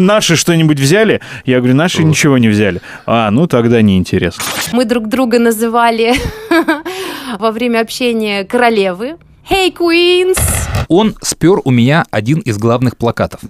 Наши что-нибудь взяли? Я говорю, наши ничего не взяли. А, ну тогда неинтересно. Мы друг друга называли во время общения королевы. Hey, Queens! Он спер у меня один из главных плакатов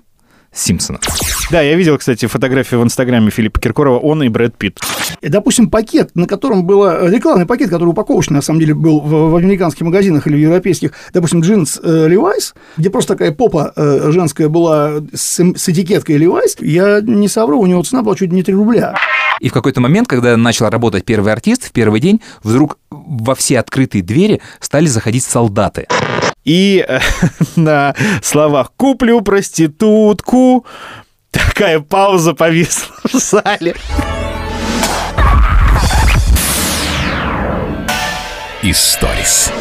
Симпсонов. Да, я видел, кстати, фотографию в Инстаграме Филиппа Киркорова, он и Брэд Питт. Допустим, пакет, на котором было рекламный пакет, который упаковочный, на самом деле, был в, в американских магазинах или в европейских, допустим, джинс э, Levi's, где просто такая попа э, женская была с, с этикеткой Levi's, я не совру, у него цена была чуть не 3 рубля. И в какой-то момент, когда начал работать первый артист, в первый день вдруг во все открытые двери стали заходить солдаты. И э, на словах «куплю проститутку» такая пауза повисла в зале. Историс.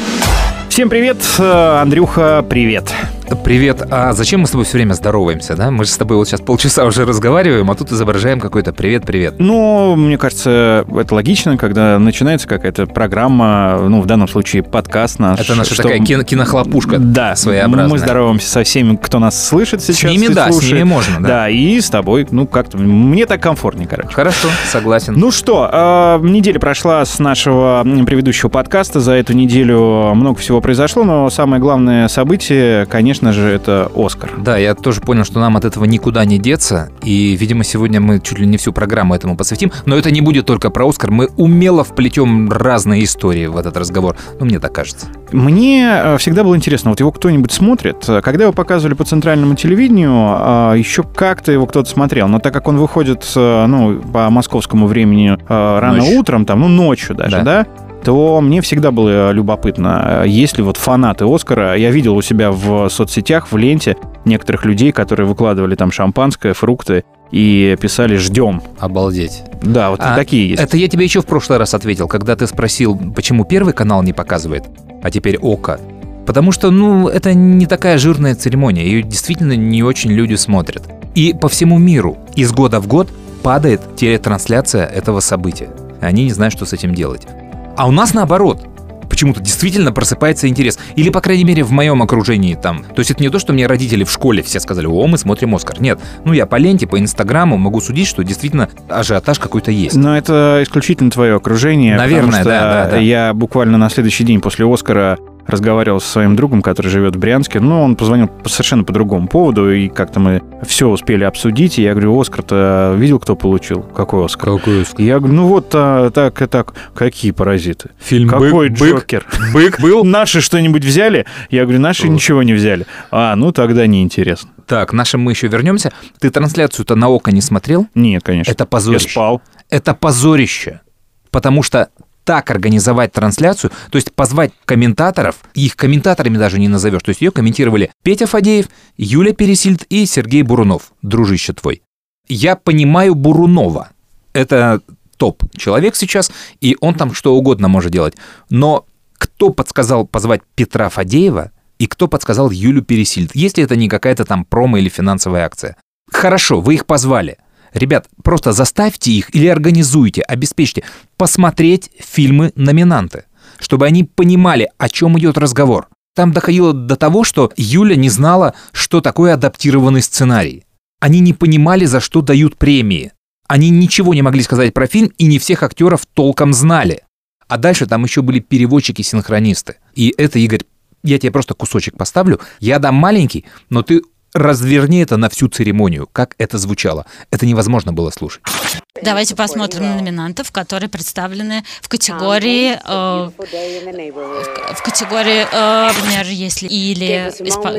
Всем привет, э, Андрюха, привет. Привет, а зачем мы с тобой все время здороваемся, да? Мы же с тобой вот сейчас полчаса уже разговариваем, а тут изображаем какой-то привет-привет. Ну, мне кажется, это логично, когда начинается какая-то программа, ну, в данном случае подкаст наш. Это наша что- такая кино- кинохлопушка Да, своеобразная. Мы здороваемся со всеми, кто нас слышит сейчас. ними и да, с слушает. ними можно, да. Да, и с тобой, ну, как-то, мне так комфортнее, короче. Хорошо, согласен. Ну что, э, неделя прошла с нашего предыдущего подкаста. За эту неделю много всего произошло, но самое главное событие, конечно же, это Оскар. Да, я тоже понял, что нам от этого никуда не деться, и, видимо, сегодня мы чуть ли не всю программу этому посвятим, но это не будет только про Оскар, мы умело вплетем разные истории в этот разговор, ну, мне так кажется. Мне э, всегда было интересно, вот его кто-нибудь смотрит? Э, Когда его показывали по центральному телевидению, э, еще как-то его кто-то смотрел, но так как он выходит, э, ну, по московскому времени рано Ночью. утром, там, ну, ночью даже, Да. да, то мне всегда было любопытно, э, есть ли вот фанаты Оскара. Я видел у себя в соцсетях, в ленте некоторых людей, которые выкладывали там шампанское, фрукты и писали «ждем». Обалдеть. Да, вот А, такие есть. Это я тебе еще в прошлый раз ответил, когда ты спросил, почему первый канал не показывает, а теперь ОКО. Потому что, ну, это не такая жирная церемония, ее действительно не очень люди смотрят. И по всему миру из года в год падает телетрансляция этого события. Они не знают, что с этим делать. А у нас наоборот. Почему-то действительно просыпается интерес. Или, по крайней мере, в моем окружении там. То есть это не то, что мне родители в школе все сказали, о, мы смотрим Оскар. Нет. Ну, я по ленте, по Инстаграму могу судить, что действительно ажиотаж какой-то есть. Но это исключительно твое окружение. Наверное, да, да, да. Я буквально на следующий день после Оскара разговаривал со своим другом, который живет в Брянске. Ну, он позвонил по- совершенно по другому поводу, и как-то мы все успели обсудить. И я говорю, Оскар-то видел, кто получил? Какой Оскар? Какой И Я говорю, ну вот а, так и так. Какие паразиты? Фильм Какой «Бык»? Джокер? Бык был? Наши что-нибудь взяли? Я говорю, наши ничего не взяли. А, ну тогда неинтересно. Так, нашим мы еще вернемся. Ты трансляцию-то на око не смотрел? Нет, конечно. Это Я позорище. спал. Это позорище. Потому что так организовать трансляцию, то есть позвать комментаторов, их комментаторами даже не назовешь. То есть ее комментировали Петя Фадеев, Юля Пересильд и Сергей Бурунов, дружище твой. Я понимаю Бурунова. Это топ человек сейчас, и он там что угодно может делать. Но кто подсказал позвать Петра Фадеева и кто подсказал Юлю Пересильд, если это не какая-то там промо или финансовая акция? Хорошо, вы их позвали. Ребят, просто заставьте их или организуйте, обеспечьте посмотреть фильмы-номинанты, чтобы они понимали, о чем идет разговор. Там доходило до того, что Юля не знала, что такое адаптированный сценарий. Они не понимали, за что дают премии. Они ничего не могли сказать про фильм, и не всех актеров толком знали. А дальше там еще были переводчики-синхронисты. И это, Игорь, я тебе просто кусочек поставлю. Я дам маленький, но ты разверни это на всю церемонию, как это звучало. Это невозможно было слушать. Давайте посмотрим на номинантов, которые представлены в категории, э, в, категории, э, например, если или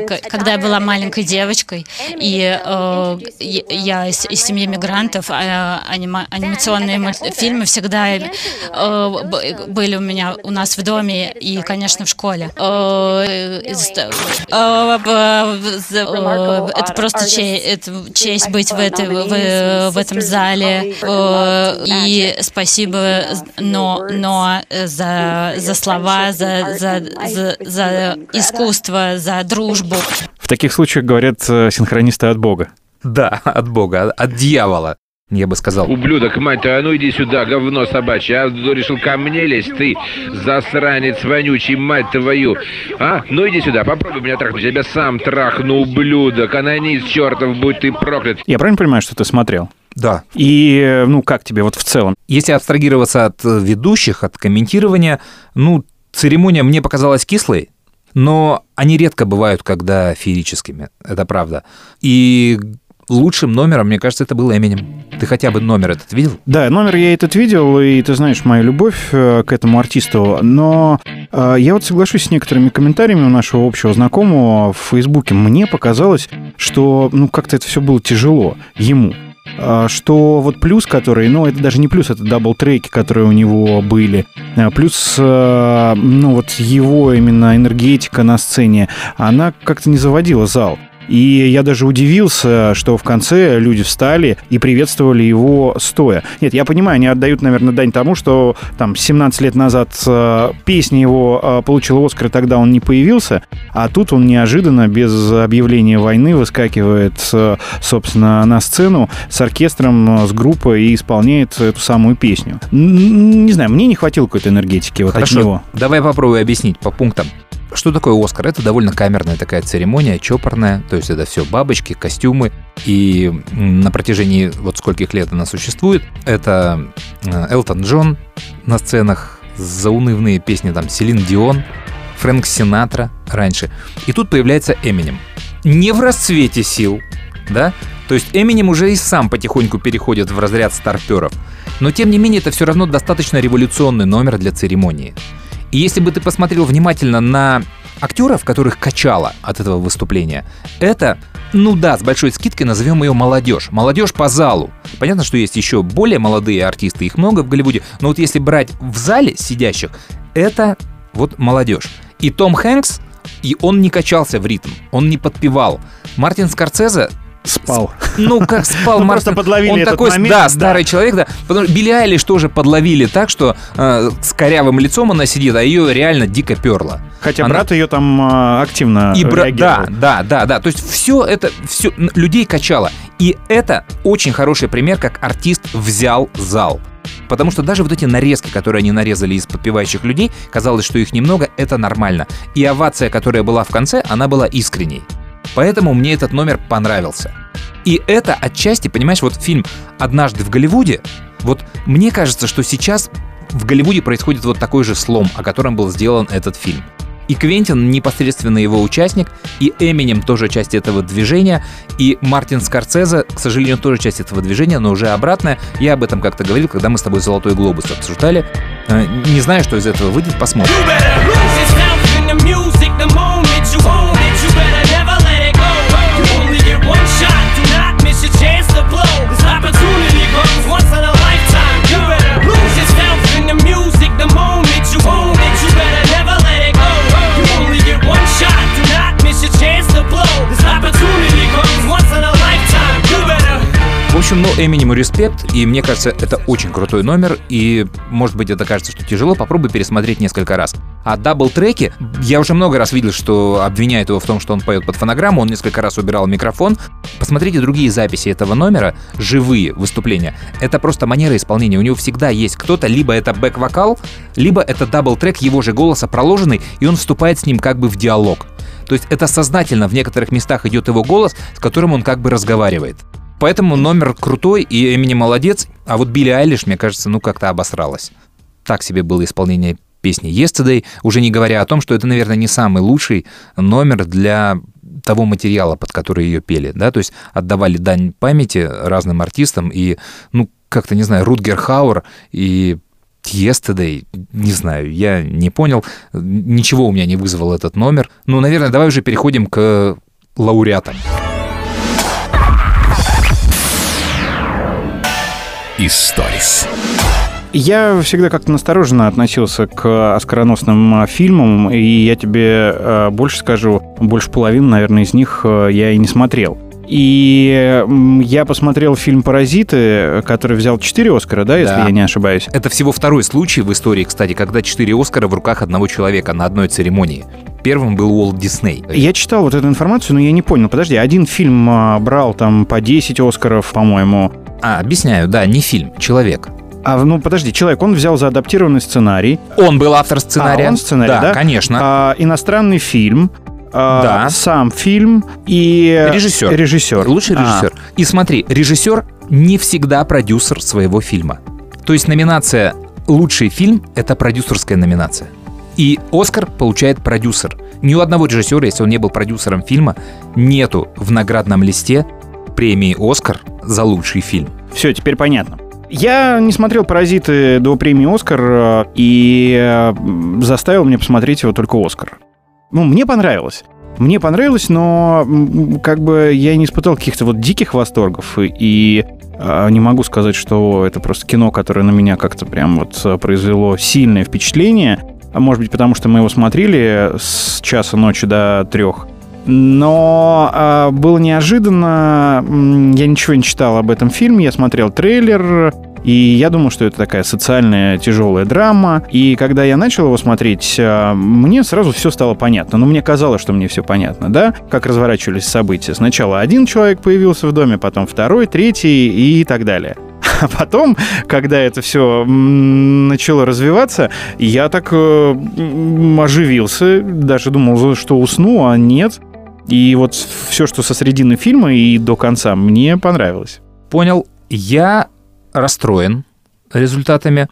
к- когда я была маленькой девочкой и э, я- из, из семьи мигрантов, а анима- анимационные мультфильмы всегда э, были у меня у нас в доме и, конечно, в школе. Э, э, з- э, это просто че- это честь быть в, этой, в, в этом зале. Э, И спасибо, но, но за, за слова, за, за, за, за искусство, за дружбу. В таких случаях говорят э, синхронисты от Бога. Да, от Бога, от дьявола. я бы сказал. Ублюдок, мать твою, а ну иди сюда, говно собачье. А решил ко мне лезть, ты засранец вонючий, мать твою. А? Ну иди сюда, попробуй меня трахнуть. Я тебя сам трахну, ублюдок. Анонист чертов, будь ты проклят. Я правильно понимаю, что ты смотрел? Да. И, ну, как тебе вот в целом? Если абстрагироваться от ведущих, от комментирования, ну, церемония мне показалась кислой, но они редко бывают, когда феерическими, это правда. И лучшим номером, мне кажется, это был Эминем. Ты хотя бы номер этот видел? Да, номер я этот видел, и ты знаешь мою любовь э, к этому артисту, но э, я вот соглашусь с некоторыми комментариями у нашего общего знакомого в Фейсбуке. Мне показалось, что ну как-то это все было тяжело ему э, что вот плюс, который, ну, это даже не плюс, это double-треки, которые у него были, плюс, ну, вот его именно энергетика на сцене, она как-то не заводила зал. И я даже удивился, что в конце люди встали и приветствовали его стоя. Нет, я понимаю, они отдают, наверное, дань тому, что там 17 лет назад э, песня его э, получила Оскар, и тогда он не появился, а тут он неожиданно, без объявления войны, выскакивает, э, собственно, на сцену с оркестром, с группой и исполняет эту самую песню. Не знаю, мне не хватило какой-то энергетики вот Хорошо, от него. давай попробую объяснить по пунктам. Что такое Оскар? Это довольно камерная такая церемония, чопорная, то есть это все бабочки, костюмы, и на протяжении вот скольких лет она существует, это э, Элтон Джон на сценах, заунывные песни там Селин Дион, Фрэнк Синатра раньше. И тут появляется Эминем. Не в расцвете сил, да? То есть Эминем уже и сам потихоньку переходит в разряд старперов. Но тем не менее это все равно достаточно революционный номер для церемонии. И если бы ты посмотрел внимательно на актеров, которых качало от этого выступления, это, ну да, с большой скидкой назовем ее молодежь. Молодежь по залу. Понятно, что есть еще более молодые артисты, их много в Голливуде, но вот если брать в зале сидящих, это вот молодежь. И Том Хэнкс, и он не качался в ритм, он не подпевал. Мартин Скорцезе Спал. Ну, как спал Ну, Мартин. просто подловили Он этот такой, момент, да, да. старый человек, да. Потому что Билли Айлиш тоже подловили так, что э, с корявым лицом она сидит, а ее реально дико перла. Хотя Она- брат ее там э, активно И бра- да, да, да, да. То есть все это, все людей качало. И это очень хороший пример, как артист взял зал. Потому что даже вот эти нарезки, которые они нарезали из подпевающих людей, казалось, что их немного, это нормально. И овация, которая была в конце, она была искренней. Поэтому мне этот номер понравился. И это отчасти, понимаешь, вот фильм «Однажды в Голливуде», вот мне кажется, что сейчас в Голливуде происходит вот такой же слом, о котором был сделан этот фильм. И Квентин непосредственно его участник, и Эминем тоже часть этого движения, и Мартин Скорсезе, к сожалению, тоже часть этого движения, но уже обратная. Я об этом как-то говорил, когда мы с тобой «Золотой глобус» обсуждали. Э, Не знаю, что из этого выйдет, посмотрим. Общем, ну, Эминему респект, и мне кажется, это очень крутой номер, и, может быть, это кажется, что тяжело, попробуй пересмотреть несколько раз. А double-треки, я уже много раз видел, что обвиняют его в том, что он поет под фонограмму, он несколько раз убирал микрофон. Посмотрите другие записи этого номера, живые выступления. Это просто манера исполнения. У него всегда есть кто-то, либо это бэк-вокал, либо это double-трек его же голоса проложенный, и он вступает с ним как бы в диалог. То есть это сознательно в некоторых местах идет его голос, с которым он как бы разговаривает. Поэтому номер крутой, и Эмини молодец, а вот Билли Айлиш, мне кажется, ну как-то обосралась. Так себе было исполнение песни Yesterday, уже не говоря о том, что это, наверное, не самый лучший номер для того материала, под который ее пели, да, то есть отдавали дань памяти разным артистам, и, ну, как-то, не знаю, Рутгер Хауэр и Yesterday, не знаю, я не понял, ничего у меня не вызвал этот номер. Ну, наверное, давай уже переходим к лауреатам. Историс. Я всегда как-то настороженно относился к оскароносным а, фильмам, и я тебе э, больше скажу, больше половины, наверное, из них э, я и не смотрел. И я посмотрел фильм «Паразиты», который взял 4 Оскара, да, если Да. я не ошибаюсь. Это всего второй случай в истории, кстати, когда четыре Оскара в руках одного человека на одной церемонии. Первым был Уолт Дисней. Я читал вот эту информацию, но я не понял. Подожди, один фильм а, брал там по 10 Оскаров, по-моему. А, объясняю, да, не фильм, человек. А, ну, подожди, человек, он взял за адаптированный сценарий. Он был автор сценария. А, он сценарий, да? Да, конечно. А, иностранный фильм. а, Да. Сам фильм и... Режиссер. Режиссер. Лучший А, режиссер. И смотри, режиссер не всегда продюсер своего фильма. То есть номинация «Лучший фильм» — это продюсерская номинация. И «Оскар» получает продюсер. Ни у одного режиссера, если он не был продюсером фильма, нету в наградном листе премии «Оскар» за лучший фильм. Все, теперь понятно. Я не смотрел «Паразиты» до премии «Оскар» э, и э, заставил мне посмотреть его только «Оскар». Ну, мне понравилось. Мне понравилось, но как бы я не испытал каких-то вот диких восторгов и, э, не могу сказать, что это просто кино, которое на меня как-то прям вот произвело сильное впечатление. А может быть, потому что мы его смотрели с часа ночи до трех. Но а, было неожиданно. Я ничего не читал об этом фильме. Я смотрел трейлер. И я думал, что это такая социальная тяжелая драма. И когда я начал его смотреть, а, мне сразу все стало понятно. Но мне казалось, что мне все понятно, да? Как разворачивались события. Сначала один человек появился в доме, потом второй, третий и так далее. А потом, когда это все начало развиваться, я так э, оживился, даже думал, что усну, а нет. И вот все, что со середины фильма и до конца, мне понравилось. Понял, я расстроен результатами,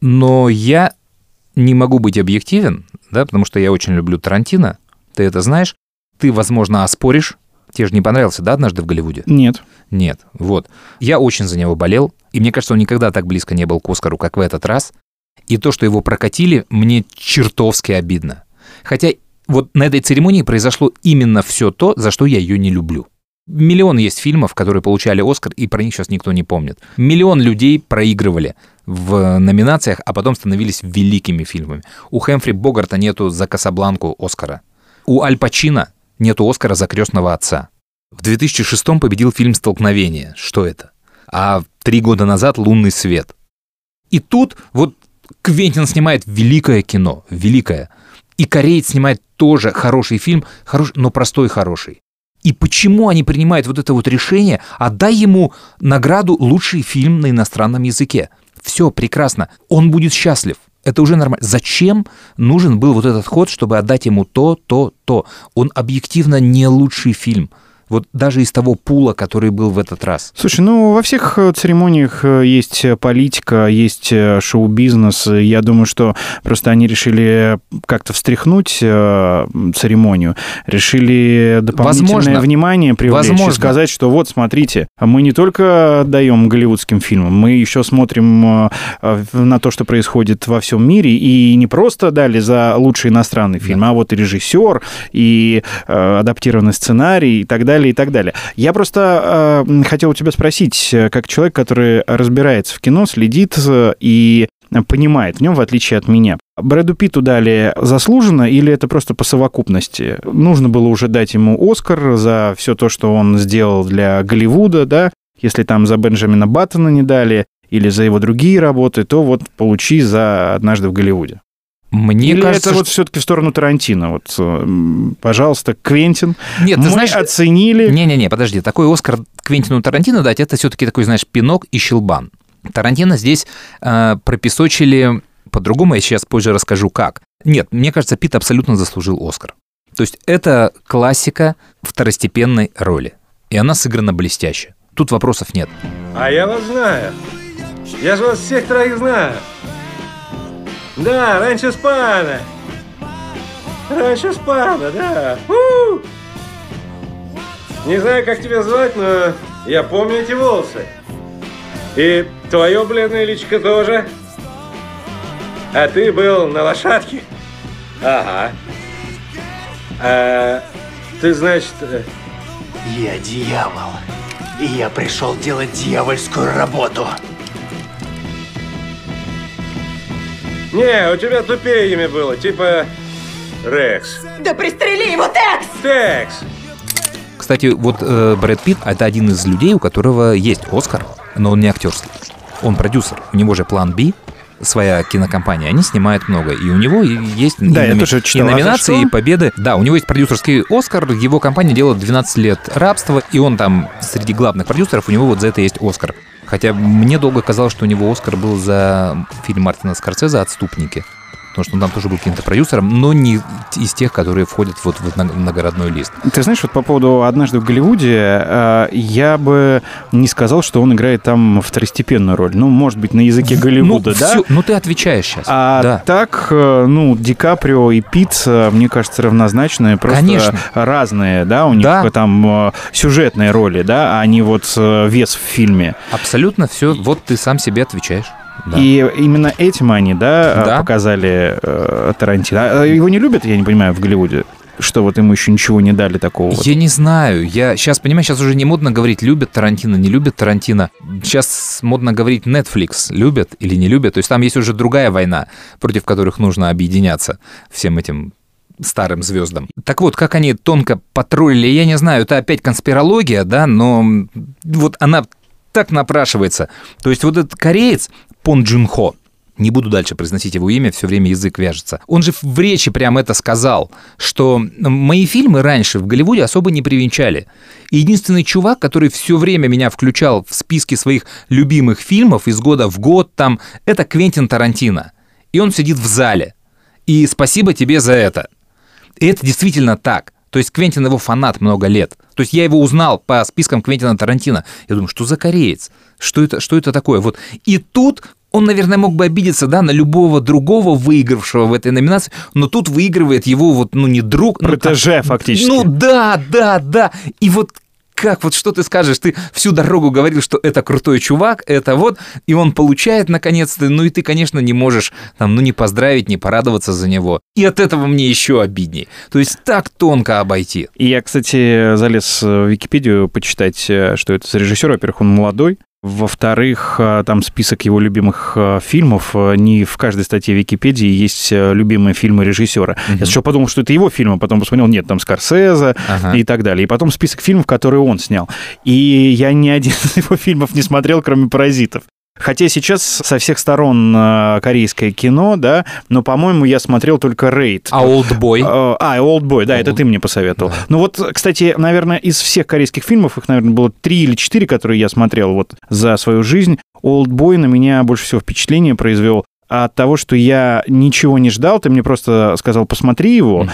но я не могу быть объективен, да, потому что я очень люблю Тарантино, ты это знаешь. Ты, возможно, оспоришь. Тебе же не понравился, да, однажды в Голливуде? Нет. Нет, вот. Я очень за него болел, и мне кажется, он никогда так близко не был к Оскару, как в этот раз. И то, что его прокатили, мне чертовски обидно. Хотя вот на этой церемонии произошло именно все то, за что я ее не люблю. Миллион есть фильмов, которые получали Оскар, и про них сейчас никто не помнит. Миллион людей проигрывали в номинациях, а потом становились великими фильмами. У Хэмфри Богарта нету за Касабланку Оскара. У Аль Пачино нету Оскара за крестного отца. В 2006 победил фильм «Столкновение». Что это? А три года назад «Лунный свет». И тут вот Квентин снимает великое кино, великое. И кореец снимает тоже хороший фильм, хороший, но простой хороший. И почему они принимают вот это вот решение, отдай ему награду «Лучший фильм на иностранном языке». Все прекрасно, он будет счастлив. Это уже нормально. Зачем нужен был вот этот ход, чтобы отдать ему то, то, то? Он объективно не лучший фильм. Вот даже из того пула, который был в этот раз. Слушай, ну во всех э, церемониях э, есть э, политика, есть шоу-бизнес. Я думаю, что просто они решили как-то встряхнуть церемонию, решили дополнительное Возможно. внимание привлечь и Возможно. сказать, что вот смотрите, мы не только отдаем голливудским фильмам, мы еще смотрим на то, что происходит во всем мире, и не просто дали за лучший иностранный фильм, а вот и режиссер, и адаптированный сценарий, и так далее, и так далее. Я просто э, хотел у тебя спросить, э, как человек, который разбирается в кино, следит э, и понимает в нем, в отличие от меня. Брэду Питту дали заслуженно или это просто по совокупности? Нужно было уже дать ему Оскар за все то, что он сделал для Голливуда, да? Если там за Бенджамина Баттона не дали или за его другие работы, то вот получи за «Однажды в Голливуде». Мне Или кажется, это вот что- все-таки в сторону Тарантино? Вот, э, пожалуйста, Квентин, Нет, ты мы знаешь, оценили... Не-не-не, подожди, такой Оскар Квентину Тарантино дать, это все-таки такой, знаешь, пинок и щелбан. Тарантино здесь э, пропесочили по-другому, я сейчас позже расскажу как. Нет, мне кажется, Пит абсолютно заслужил Оскар. То есть это классика второстепенной роли. И она сыграна блестяще. Тут вопросов нет. А я вас знаю. Я же вас всех троих знаю. Да, раньше спана. Раньше спана, да. У! Не знаю, как тебя звать, но я помню эти волосы. И твое бледное личико тоже. А ты был на лошадке? Ага. А, ты, значит, э, Я дьявол. И я пришел делать дьявольскую работу. Не, у тебя тупее имя было, типа Рекс. Да пристрели его, Текс! Текс! Кстати, вот э, Брэд Питт — это один из людей, у которого есть Оскар, но он не актерский. Он продюсер. У него же план «Б», своя кинокомпания, они снимают много. И у него есть Да, и, я тоже читал. и А номинации, что? и победы. Да, у него есть продюсерский Оскар, его компания делает 12 лет рабства, и он там среди главных продюсеров, у него вот за это есть Оскар. Хотя мне долго казалось, что у него Оскар был за фильм Мартина Скорсезе «Отступники». Потому что он там тоже был каким-то продюсером, но не из тех, которые входят вот в наградной лист. Ты знаешь, вот по поводу «Однажды в Голливуде», э, я бы не сказал, что он играет там второстепенную роль. Ну, может быть, на языке Голливуда, ну, да? всё- ну, ты отвечаешь сейчас. А да. так, э, ну, Ди Каприо и Питт, мне кажется, равнозначные, просто Конечно. разные, да, у них Да. там э, сюжетные роли, да, а не вот вес в фильме. Абсолютно все. Вот ты сам себе отвечаешь. Да. И именно этим они, да, э, Да. показали показали Тарантино. А его не любят, я не понимаю, в Голливуде? Что вот ему еще ничего не дали такого? Я не знаю. Я сейчас, понимаешь, сейчас уже не модно говорить, любят Тарантино, не любят Тарантино. Сейчас модно говорить Netflix, любят или не любят. То есть там есть уже другая война, против которых нужно объединяться всем этим старым звездам. Так вот, как они тонко потроллили, я не знаю, это опять конспирология, да, но вот она так напрашивается. То есть вот этот кореец Пон Джун Хо, не буду дальше произносить его имя, все время язык вяжется. Он же в речи прям это сказал, что мои фильмы раньше в Голливуде особо не привенчали. И единственный чувак, который все время меня включал в списки своих любимых фильмов из года в год, там, это Квентин Тарантино. И он сидит в зале. И спасибо тебе за это. И это действительно так. То есть Квентин его фанат много лет. То есть я его узнал по спискам Квентина Тарантино. Я думаю, что за кореец? Что это, что это такое? Вот. И тут он, наверное, мог бы обидеться, да, на любого другого выигравшего в этой номинации, но тут выигрывает его вот, ну, не друг... ну, Протеже, как- фактически. Ну, да, да, да. И вот как, вот что ты скажешь? Ты всю дорогу говорил, что это крутой чувак, это вот, и он получает наконец-то, ну и ты, конечно, не можешь там, ну не поздравить, не порадоваться за него. И от этого мне еще обидней. То есть так тонко обойти. И я, кстати, залез в Википедию почитать, э, что это за режиссер. Во-первых, он молодой. Во-вторых, э, там список его любимых э, фильмов. Э, Не в каждой статье Википедии есть любимые фильмы режиссера. Я сначала подумал, что это его фильм, а потом посмотрел, нет, там Скорсезе Ага. и так далее. И потом список фильмов, которые он снял. И я ни один из его фильмов не смотрел, кроме «Паразитов». Хотя сейчас со всех сторон э, корейское кино, да, но, по-моему, я смотрел только «Рейд». А «Олдбой»? Э, А, «Олдбой», да, это ты мне посоветовал. Ну вот, кстати, наверное, из всех корейских фильмов, их, наверное, было три или четыре, которые я смотрел вот за свою жизнь, «Олдбой» на меня больше всего впечатление произвел от того, что я ничего не ждал, ты мне просто сказал, посмотри его,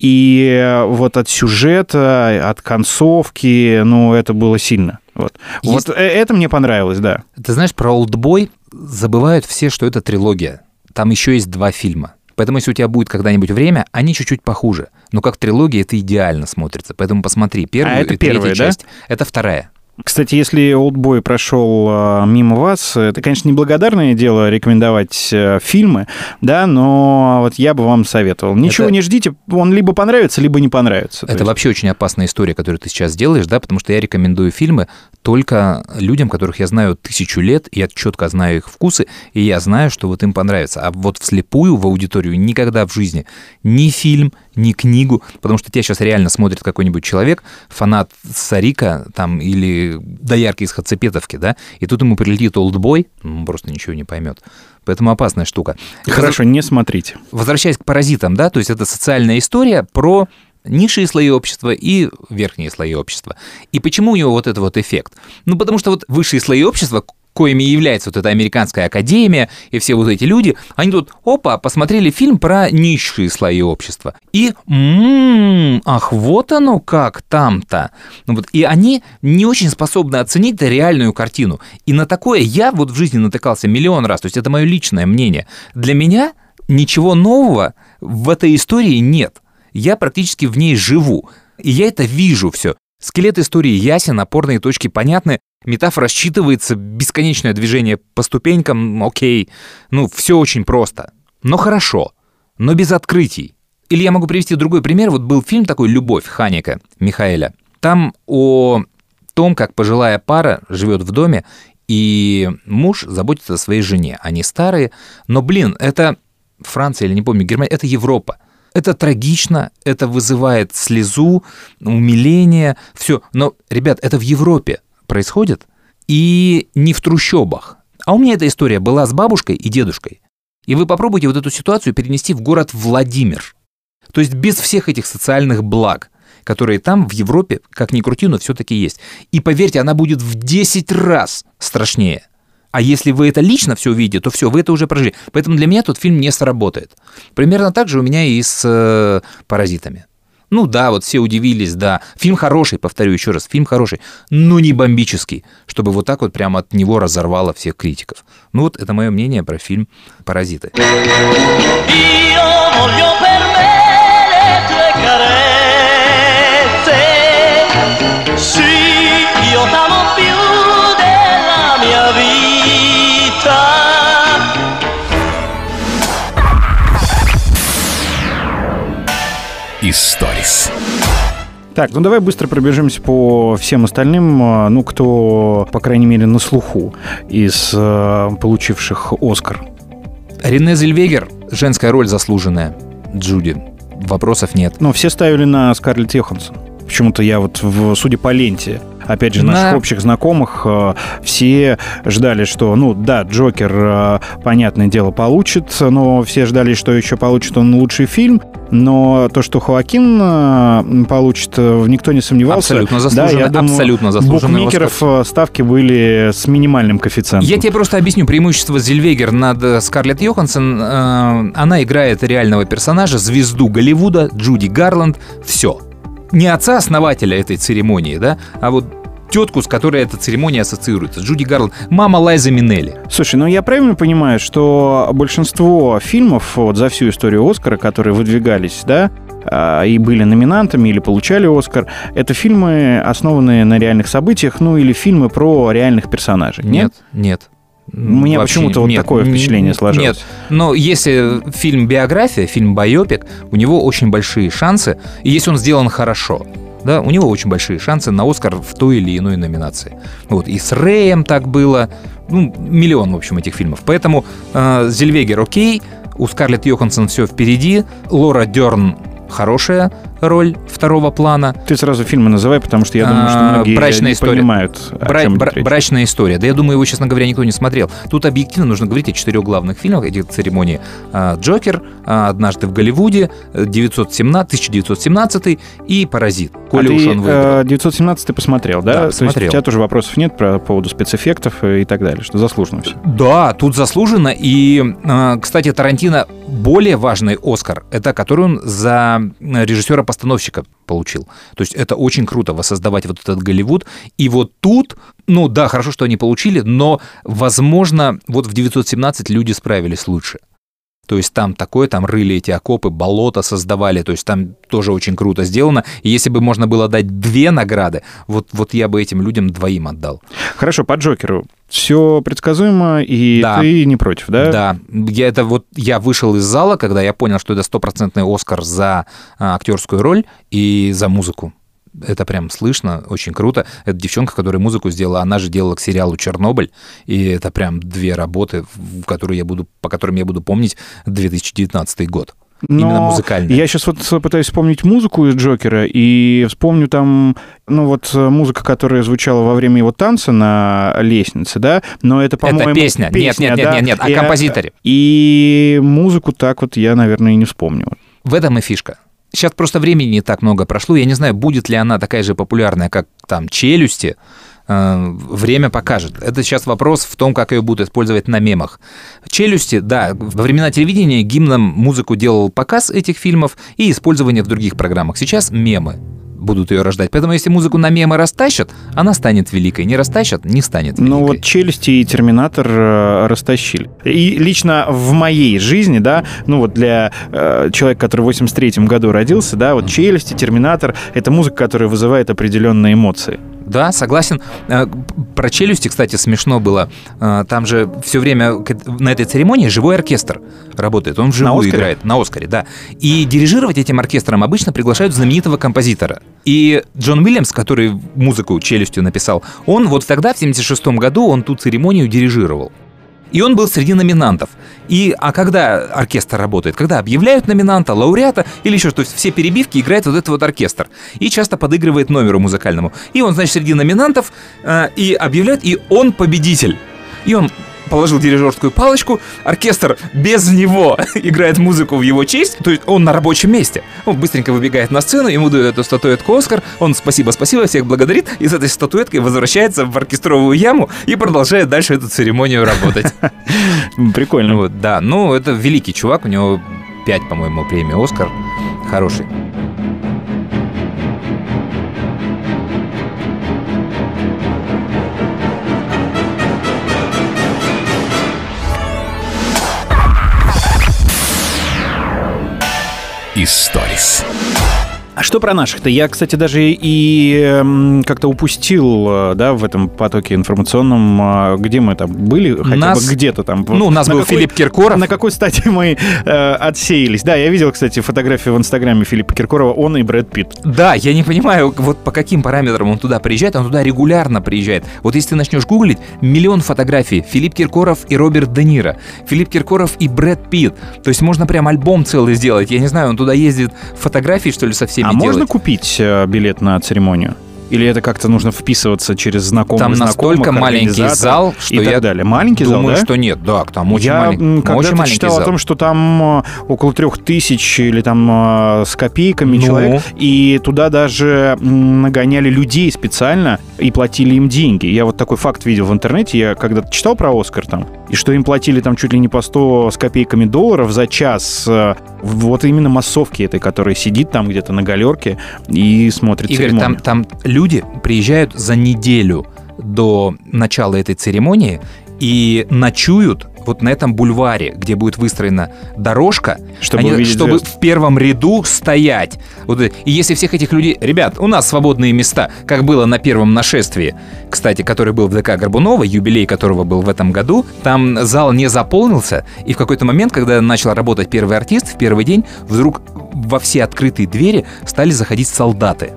и э, вот от сюжета, от концовки, ну, это было сильно. Вот, Есть- вот э, это мне понравилось, да. Ты знаешь, про «Олдбой» забывают все, что это трилогия. Там еще есть два фильма. Поэтому, если у тебя будет когда-нибудь время, они чуть-чуть похуже. Но как трилогия это идеально смотрится. Поэтому посмотри первую А это и третью первая, да? часть. Это вторая. Кстати, если «Олдбой» прошел э, мимо вас, это, конечно, неблагодарное дело рекомендовать э, фильмы, да, но вот я бы вам советовал. Ничего Это- не ждите, он либо понравится, либо не понравится. То Это есть- вообще очень опасная история, которую ты сейчас делаешь, да, потому что я рекомендую фильмы только людям, которых я знаю тысячу лет, я четко знаю их вкусы, и я знаю, что вот им понравится. А вот вслепую в аудиторию никогда в жизни ни фильм, ни книгу, потому что тебя сейчас реально смотрит какой-нибудь человек, фанат Сарика там или доярки из Хацепетовки, да, и тут ему прилетит олдбой, ну, он просто ничего не поймет. Поэтому опасная штука. Хорошо, не смотрите. Возвращаясь к паразитам, да, то есть это социальная история про низшие слои общества и верхние слои общества. И почему у него вот этот вот эффект? Ну, потому что вот высшие слои общества, коими является вот эта американская академия и все вот эти люди, они тут, опа, посмотрели фильм про низшие слои общества. И, м ах, вот оно как там-то. Ну вот, и они не очень способны оценить реальную картину. И на такое я вот в жизни натыкался миллион раз. То есть это мое личное мнение. Для меня ничего нового в этой истории нет. Я практически в ней живу. И я это вижу все. Скелет истории ясен, опорные точки понятны, метафора считывается, бесконечное движение по ступенькам, окей. Ну, все очень просто. Но хорошо. Но без открытий. Или я могу привести другой пример. Вот был фильм такой «Любовь» Ханика Михаэля. Там о том, как пожилая пара живет в доме, и муж заботится о своей жене. Они старые, но, блин, это Франция или не помню, Германия, это Европа. Это трагично, это вызывает слезу, умиление, все. Но, ребят, это в Европе происходит, и не в трущобах. А у меня эта история была с бабушкой и дедушкой. И вы попробуйте вот эту ситуацию перенести в город Владимир. То есть без всех этих социальных благ, которые там в Европе, как ни крути, но все-таки есть. И поверьте, она будет в 10 раз страшнее. А если вы это лично все увидите, то все, вы это уже прожили. Поэтому для меня тот фильм не сработает. Примерно так же у меня и с э, «Паразитами». Ну да, вот все удивились, да. Фильм хороший, повторю еще раз, фильм хороший, но не бомбический, чтобы вот так вот прямо от него разорвало всех критиков. Ну вот это мое мнение про фильм «Паразиты». Историс. Так, ну давай быстро пробежимся по всем остальным, э, ну, кто, по крайней мере, на слуху из э, получивших Оскар. Рене Зельвегер, женская роль заслуженная. Джуди. Вопросов нет. Но все ставили на Скарлетт Йоханссон. Почему-то я вот, в, судя по ленте, опять же, наших На- общих знакомых, э, все ждали, что, ну, да, Джокер, э, понятное дело, получит, но все ждали, что еще получит он лучший фильм, но то, что Хоакин э, получит, никто не сомневался. Абсолютно да, заслуженно, я думаю, абсолютно заслуженный букмекеров ставки были с минимальным коэффициентом. Я тебе просто объясню преимущество Зельвегер над Скарлетт Йоханссон. Она играет реального персонажа, звезду Голливуда, Джуди Гарланд. Все. Не отца-основателя этой церемонии, да, а вот тетку, с которой эта церемония ассоциируется. Джуди Гарланд. Мама Лайза Минелли. Слушай, ну я правильно понимаю, что большинство фильмов вот за всю историю Оскара, которые выдвигались, да, а, и были номинантами или получали Оскар, это фильмы, основанные на реальных событиях, ну или фильмы про реальных персонажей. Нет? Нет. У меня почему-то вот нет. такое впечатление сложилось. Нет, но если фильм биография, фильм байопик, у него очень большие шансы, и если он сделан хорошо, да, у него очень большие шансы на Оскар в той или иной номинации. Вот, и с Рэем так было, ну, миллион, в общем, этих фильмов. Поэтому э, Зельвегер окей, у Скарлетт Йоханссон все впереди, Лора Дерн хорошая роль второго плана. Ты сразу фильмы называй, потому что я думаю, что А, многие «Брачная не история». понимают, о Бра- чем бра- брачная история. Да я думаю, его, честно говоря, никто не смотрел. Тут объективно нужно говорить о четырех главных фильмах этих церемоний. А, Джокер, а, Однажды в Голливуде, э, 917, 1917 и Паразит. Коли а уж он выиграл. э, 917 ты посмотрел, да? Да, То есть у тебя тоже вопросов нет про поводу спецэффектов и так далее, что заслуженно все. Да, тут заслуженно. И, кстати, Тарантино более важный Оскар, это который он за режиссера-постановщика получил. То есть это очень круто воссоздавать вот этот Голливуд. И вот тут, ну да, хорошо, что они получили, но, возможно, вот в 917 люди справились лучше. То есть там такое, там рыли эти окопы, болото создавали, то есть там тоже очень круто сделано. И если бы можно было дать две награды, вот, вот я бы этим людям двоим отдал. Хорошо, по Джокеру. Все предсказуемо, и Да. ты не против, да? Да, я это вот я вышел из зала, когда я понял, что это стопроцентный Оскар за а, актерскую роль и за музыку. Это прям слышно, очень круто. Это девчонка, которая музыку сделала, она же делала к сериалу «Чернобыль», и это прям две работы, в которые я буду, по которым я буду помнить 2019 год. Именно Но музыкальные. Я сейчас вот пытаюсь вспомнить музыку из Джокера, и вспомню там, ну вот э, музыка, которая звучала во время его танца на лестнице, да, но это, по-моему, песня. Нет, нет, нет, да? нет, нет, о И, композиторе. И музыку так вот я, наверное, и не вспомню. В этом и фишка. Сейчас просто времени не так много прошло. Я не знаю, будет ли она такая же популярная, как там «Челюсти». Э, Время покажет. Это сейчас вопрос в том, как ее будут использовать на мемах. «Челюсти», да, во времена телевидения гимном музыку делал показ этих фильмов и использование в других программах. Сейчас мемы будут ее рождать. Поэтому если музыку на мемы растащат, она станет великой. Не растащат, не станет великой. Ну вот «Челюсти» и «Терминатор» э, растащили. И лично в моей жизни, да, ну вот для э, человека, который в 83 году родился, да, вот «Челюсти», «Терминатор» — это музыка, которая вызывает определенные эмоции. Да, согласен. Э, Про челюсти, кстати, смешно было. Э, Там же все время на этой церемонии живой оркестр работает. Он вживую Оскаре? играет. На Оскаре, да. И дирижировать этим оркестром обычно приглашают знаменитого композитора. И Джон Уильямс, который музыку челюстью написал, он вот тогда, в 76 году, он ту церемонию дирижировал. И он был среди номинантов. И, а когда оркестр работает? Когда объявляют номинанта, лауреата или еще что, то есть все перебивки играет вот этот вот оркестр. И часто подыгрывает номеру музыкальному. И он, значит, среди номинантов э, и объявляет, и он победитель. И он положил дирижерскую палочку, оркестр без него играет музыку в его честь, то есть он на рабочем месте. Он быстренько выбегает на сцену, ему дают эту статуэтку Оскар, он спасибо, спасибо, всех благодарит, и с этой статуэткой возвращается в оркестровую яму и продолжает дальше эту церемонию работать. Прикольно. Вот, да, ну это великий чувак, у него 5, по-моему, премий Оскар. Хороший. Историс. А что про наших-то? Я, кстати, даже и эм, как-то упустил, э, да, в этом потоке информационном, э, где мы там были, хотя Нас- бы где-то там. Ну, у нас На был какой- Филипп Киркоров. На какой стадии мы э, отсеялись? Да, я видел, кстати, фотографию в Инстаграме Филиппа Киркорова, он и Брэд Питт. Да, я не понимаю, вот по каким параметрам он туда приезжает, он туда регулярно приезжает. Вот если ты начнешь гуглить, миллион фотографий Филипп Киркоров и Роберт Де Ниро, Филипп Киркоров и Брэд Питт. То есть можно прям альбом целый сделать. Я не знаю, он туда ездит фотографии, что ли, со всеми а делать. можно купить э, билет на церемонию? Или это как-то нужно вписываться через знакомых Там знакомых, настолько маленький зал, что и так я далее. Маленький зал, думаю, да? что нет. Да, там очень я маленький, очень когда-то читал зал. о том, что там э, около трех тысяч или там э, с копейками Ну? человек, и туда даже нагоняли людей специально и платили им деньги. Я вот такой факт видел в интернете, я когда-то читал про Оскар там, и что им платили там чуть ли не по 100 с копейками долларов за час э, вот именно массовки этой, которая сидит там где-то на галерке и смотрит Игорь, там, церемонию. там люди приезжают за неделю до начала этой церемонии и ночуют вот на этом бульваре, где будет выстроена дорожка, Чтобы они- чтобы звезд. в первом ряду стоять. Вот, и если всех этих людей... Ребят, у нас свободные места, как было на первом нашествии, кстати, который был в ДК Горбунова, юбилей которого был в этом году, там зал не заполнился, и в какой-то момент, когда начал работать первый артист, в первый день, вдруг во все открытые двери стали заходить солдаты.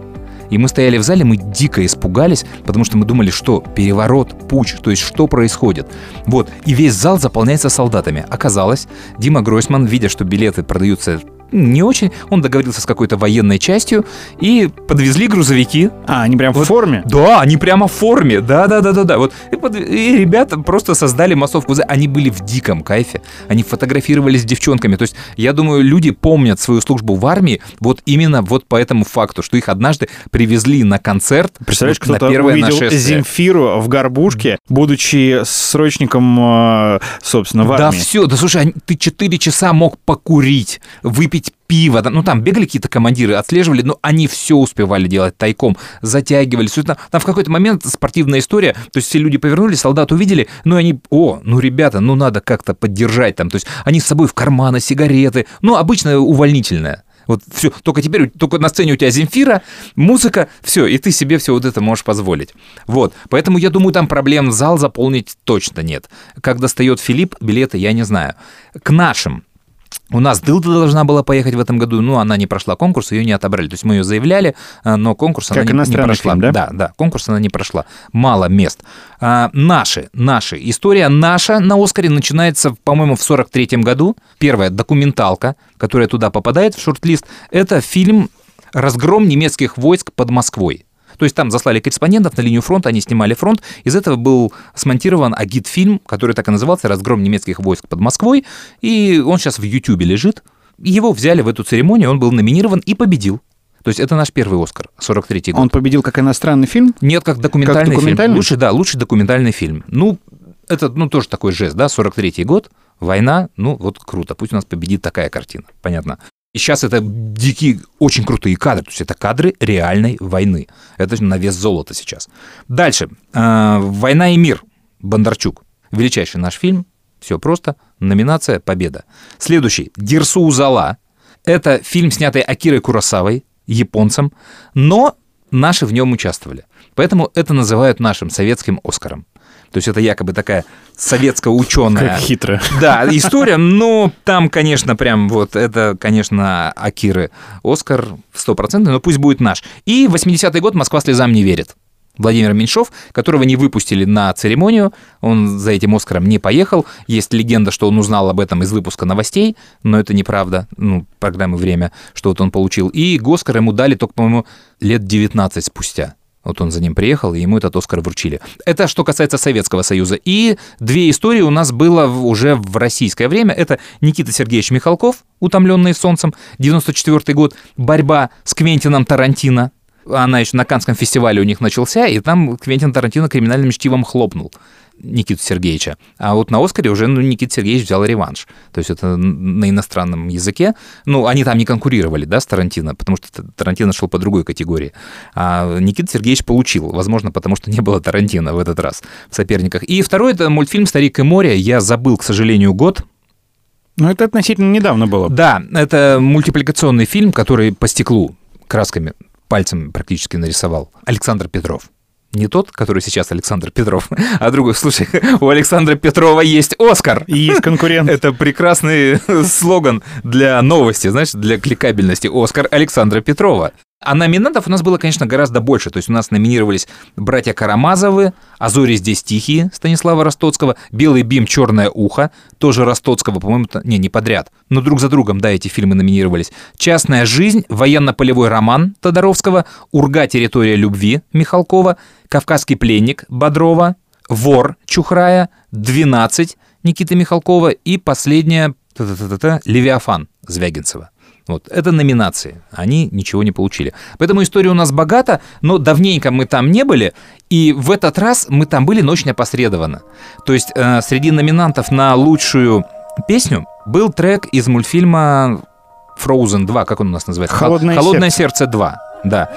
И мы стояли в зале, мы дико испугались, потому что мы думали, что переворот, путь, то есть что происходит. Вот, и весь зал заполняется солдатами. Оказалось, Дима Гройсман, видя, что билеты продаются не очень, он договорился с какой-то военной частью и подвезли грузовики. А, они прям в форме? Да, они прямо в форме, да-да-да-да-да. Вот, и, под- и ребята просто создали массовку. Они были в диком кайфе, они фотографировались с девчонками. То есть, я думаю, люди помнят свою службу в армии вот именно вот по этому факту, что их однажды привезли на концерт Представляешь, вот на кто-то первое увидел нашествие. Земфиру в горбушке, будучи срочником, э, собственно, в Да армии. все, да слушай, ты 4 часа мог покурить, выпить пиво, да, ну там бегали какие-то командиры, отслеживали, но они все успевали делать тайком, затягивали, это. там в какой-то момент спортивная история, то есть все люди повернулись, солдат увидели, ну и они, о, ну ребята, ну надо как-то поддержать там, то есть они с собой в карманы, сигареты, ну обычно увольнительное. Вот все, только теперь только на сцене у тебя Земфира, музыка, все, и ты себе все вот это можешь позволить. Вот, поэтому я думаю, там проблем зал заполнить точно нет. Как достает Филипп билеты, я не знаю. К нашим. У нас Дылда должна была поехать в этом году, но она не прошла конкурс, ее не отобрали. То есть мы ее заявляли, а, но конкурс она Как не, не иностранный прошла. фильм, да? Да, да, конкурс она не прошла. Мало мест. А, наши, наши. История наша на Оскаре начинается, по-моему, в 43 году. Первая документалка, которая туда попадает в шорт-лист, это фильм «Разгром немецких войск под Москвой». То есть там заслали корреспондентов на линию фронта, они снимали фронт. Из этого был смонтирован агит-фильм, который так и назывался «Разгром немецких войск под Москвой». И он сейчас в Ютьюбе лежит. Его взяли в эту церемонию, он был номинирован и победил. То есть это наш первый Оскар, 43-й год. Он победил как иностранный фильм? Нет, как документальный, Как документальный? фильм. Лучше, да, лучший документальный фильм. Ну, это, ну, тоже такой жест, да, 43-й год, война, ну, вот круто, пусть у нас победит такая картина, понятно. И сейчас это дикие, очень крутые кадры, то есть это кадры реальной войны. Это на вес золота сейчас. Дальше. А, «Война и мир», Бондарчук. Величайший наш фильм, все просто, номинация «Победа». Следующий, «Дерсу Узала». Это фильм, снятый Акирой Курасавой, японцем, но наши в нем участвовали. Поэтому это называют нашим советским Оскаром. То есть это якобы такая советская ученая. Как хитро. Да, история, но там, конечно, прям вот это, конечно, Акиры Оскар стопроцентный, но пусть будет наш. И 80-й год «Москва слезам не верит». Владимир Меньшов, которого не выпустили на церемонию, он за этим Оскаром не поехал. Есть легенда, что он узнал об этом из выпуска новостей, но это неправда, ну, программы «Время», что вот он получил. И Оскар ему дали только, по-моему, лет 19 спустя. Вот он за ним приехал, и ему этот Оскар вручили. Это что касается Советского Союза. И две истории у нас было уже в российское время. Это Никита Сергеевич Михалков, «Утомленный солнцем», 94 год, борьба с Квентином Тарантино. Она еще на Канском фестивале у них начался, и там Квентин Тарантино криминальным чтивом хлопнул Никиту Сергеевича. А вот на Оскаре уже ну, Никита Сергеевич взял реванш. То есть это на иностранном языке. Ну, они там не конкурировали, да, с Тарантино, потому что Тарантино шел по другой категории. А Никита Сергеевич получил, возможно, потому что не было Тарантино в этот раз в соперниках. И второй это мультфильм «Старик и море». Я забыл, к сожалению, год. Ну, это относительно недавно было. Да, это мультипликационный фильм, который по стеклу красками, пальцем практически нарисовал Александр Петров. Не тот, который сейчас Александр Петров, а другой. Слушай, у Александра Петрова есть Оскар. И есть конкурент. Это прекрасный слоган для новости, знаешь, для кликабельности. Оскар Александра Петрова. А номинантов у нас было, конечно, гораздо больше. То есть у нас номинировались братья Карамазовы, «А зори здесь тихие» Станислава Ростоцкого, «Белый бим, черное ухо» тоже Ростоцкого, по-моему, не, не подряд, но друг за другом, да, эти фильмы номинировались. «Частная жизнь», «Военно-полевой роман» Тодоровского, «Урга. Территория любви» Михалкова, «Кавказский пленник» Бодрова, «Вор» Чухрая, «12» Никиты Михалкова и последняя «Левиафан» Звягинцева. Вот, это номинации. Они ничего не получили. Поэтому история у нас богата, но давненько мы там не были, и в этот раз мы там были, но очень опосредованно. То есть э, среди номинантов на лучшую песню был трек из мультфильма Frozen 2, как он у нас называется? Хол- «Холодное Холодное сердце 2. Да.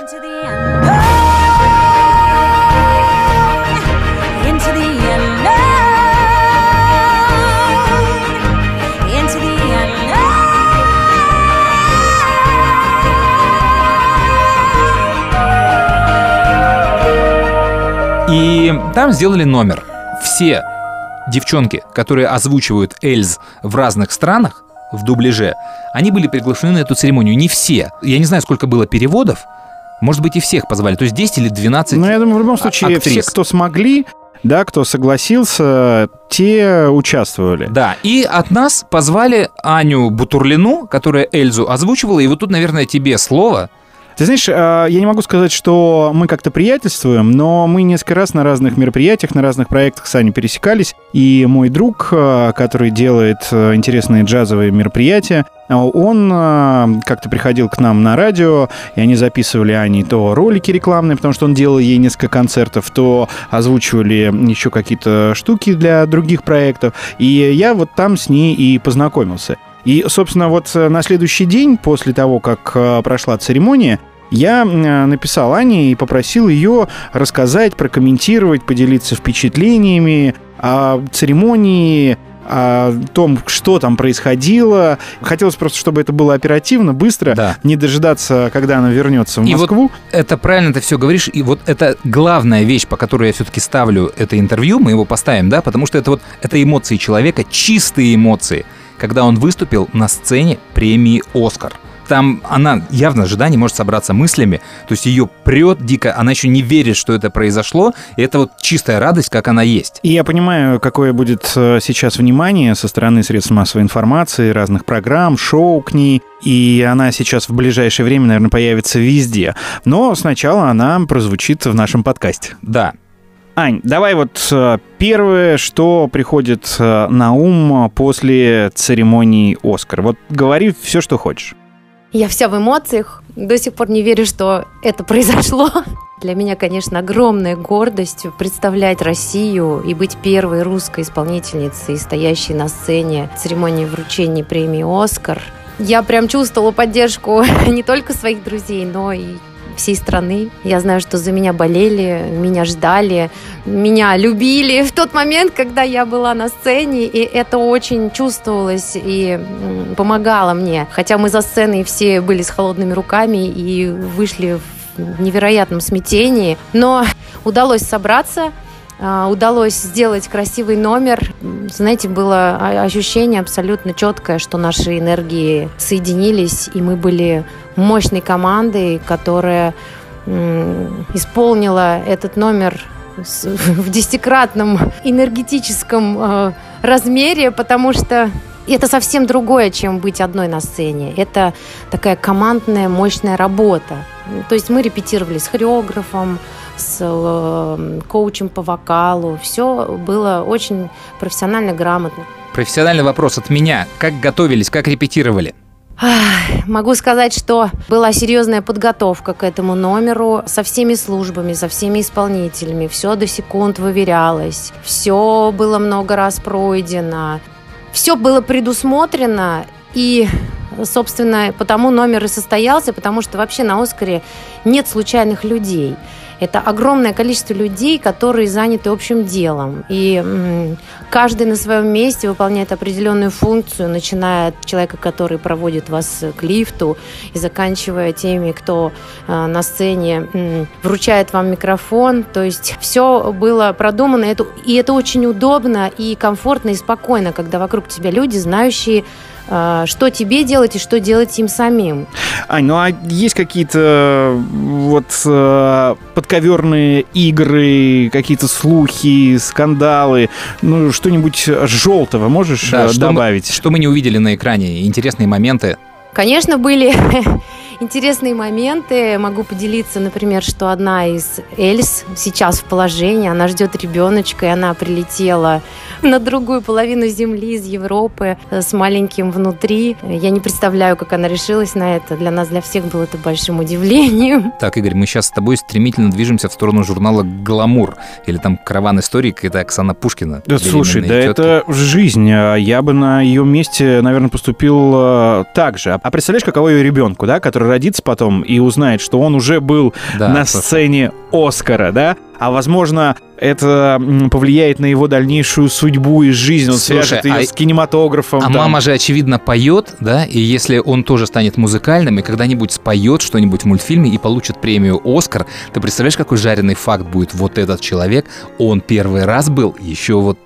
И там сделали номер. Все девчонки, которые озвучивают Эльз в разных странах, в дубляже, они были приглашены на эту церемонию. Не все. Я не знаю, сколько было переводов. Может быть, и всех позвали. То есть 10 или 12 Но Ну, я думаю, в любом случае, актрис. все, кто смогли, да, кто согласился, те участвовали. Да, и от нас позвали Аню Бутурлину, которая Эльзу озвучивала. И вот тут, наверное, тебе слово. Ты знаешь, а, я не могу сказать, что мы как-то приятельствуем, но мы несколько раз на разных мероприятиях, на разных проектах с Аней пересекались. И мой друг, а, который делает а, интересные джазовые мероприятия, а, он как-то приходил к нам на радио, и они записывали Ане то ролики рекламные, потому что он делал ей несколько концертов, то озвучивали еще какие-то штуки для других проектов. И я вот там с ней и познакомился. И, собственно, вот э, на следующий день, после того, как э, прошла церемония, я э, написал Ане и попросил ее рассказать, прокомментировать, поделиться впечатлениями о церемонии, о том, что там происходило. Хотелось просто, чтобы это было оперативно, быстро, Да. не дожидаться, когда она вернется в И вот Москву. Это правильно ты все говоришь. И вот это главная вещь, по которой я все-таки ставлю это интервью, мы его поставим, да, потому что это вот это эмоции человека, чистые эмоции, когда он выступил на сцене премии «Оскар». Там она явно ожидание не может собраться мыслями, то есть ее прет дико, она еще не верит, что это произошло, и это вот чистая радость, как она есть. И я понимаю, какое будет э, сейчас внимание со стороны средств массовой информации, разных программ, шоу к ней. И она сейчас в ближайшее время, наверное, появится везде. Но сначала она прозвучит в нашем подкасте. Да, Ань, давай вот э, первое, что приходит э, на ум после церемонии «Оскар». Вот говори все, что хочешь. Я вся в эмоциях. До сих пор не верю, что это произошло. Для меня, конечно, огромная гордость представлять Россию и быть первой русской исполнительницей, стоящей на сцене церемонии вручения премии «Оскар». Я прям чувствовала поддержку не только своих друзей, но и всей страны. Я знаю, что за меня болели, меня ждали, меня любили в тот момент, когда я была на сцене, и это очень чувствовалось и помогало мне. Хотя мы за сценой все были с холодными руками и вышли в невероятном смятении, но удалось собраться, удалось сделать красивый номер. Знаете, было ощущение абсолютно четкое, что наши энергии соединились, и мы были мощной командой, которая исполнила этот номер в десятикратном энергетическом э, размере, потому что это совсем другое, чем быть одной на сцене. Это такая командная, мощная работа. То есть мы репетировали с хореографом, с э, коучем по вокалу. Все было очень профессионально, грамотно. Профессиональный вопрос от меня. Как готовились, как репетировали? Могу сказать, что была серьезная подготовка к этому номеру со всеми службами, со всеми исполнителями. Все до секунд выверялось, все было много раз пройдено, все было предусмотрено и собственно, потому номер и состоялся, потому что вообще на Оскаре нет случайных людей. Это огромное количество людей, которые заняты общим делом. И каждый на своем месте выполняет определенную функцию, начиная от человека, который проводит вас к лифту, и заканчивая теми, кто э, на сцене вручает вам микрофон. То есть все было продумано, и это очень удобно и комфортно и спокойно, когда вокруг тебя люди, знающие, что тебе делать и что делать им самим. Ань, ну а есть какие-то вот э, подковерные игры, какие-то слухи, скандалы, ну что-нибудь желтого можешь Да, э, что мы- добавить? что мы не увидели на экране? Интересные моменты. Конечно, были интересные моменты. Могу поделиться, например, что одна из Эльс сейчас в положении, она ждет ребеночка, и она прилетела на другую половину Земли из Европы э, с маленьким внутри. Я не представляю, как она решилась на это. Для нас, для всех было это большим удивлением. Так, Игорь, мы сейчас с тобой стремительно движемся в сторону журнала «Гламур». Или там «Караван историй», это Оксана Пушкина. Да, слушай, да тетки. это жизнь. А Я бы на ее месте, наверное, поступил э, так же. А представляешь, каково ее ребенку, да, который родится потом и узнает, что он уже был Да, на слушай. сцене Оскара, да? А возможно, это повлияет на его дальнейшую судьбу и жизнь. Он Слушай, свяжет ее а- с кинематографом. А там. мама же, очевидно, поет, да, и если он тоже станет музыкальным и когда-нибудь споет что-нибудь в мультфильме и получит премию «Оскар», ты представляешь, какой жареный факт будет вот этот человек? Он первый раз был еще вот...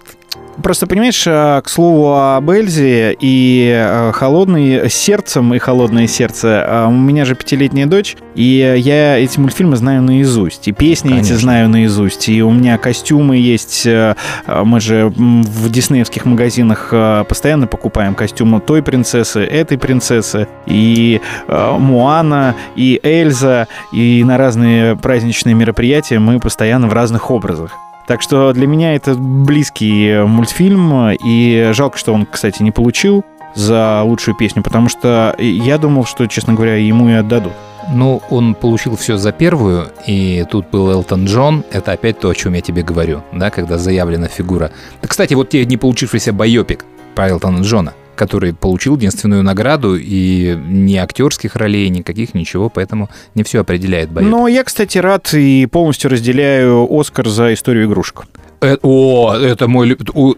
Просто понимаешь, э, к слову об Эльзе и э, холодный сердцем и холодное сердце. э, У меня же пятилетняя дочь, и я эти мультфильмы знаю наизусть, и песни эти Конечно. знаю наизусть, и у меня костюмы есть. Мы же в диснеевских магазинах постоянно покупаем костюмы той принцессы, этой принцессы, и Муана, и Эльза, и на разные праздничные мероприятия мы постоянно в разных образах. Так что для меня это близкий э, мультфильм, и жалко, что он, кстати, не получил за лучшую песню, потому что я думал, что, честно говоря, ему и отдадут. Ну, он получил все за первую, и тут был Элтон Джон. Это опять то, о чем я тебе говорю, да, когда заявлена фигура. Да, Кстати, вот те не получившийся байопик про Элтона Джона, который получил единственную награду, и ни актерских ролей, никаких, ничего, поэтому не все определяет байопик. Но я, кстати, рад и полностью разделяю Оскар за историю игрушек. Э, О, это мой...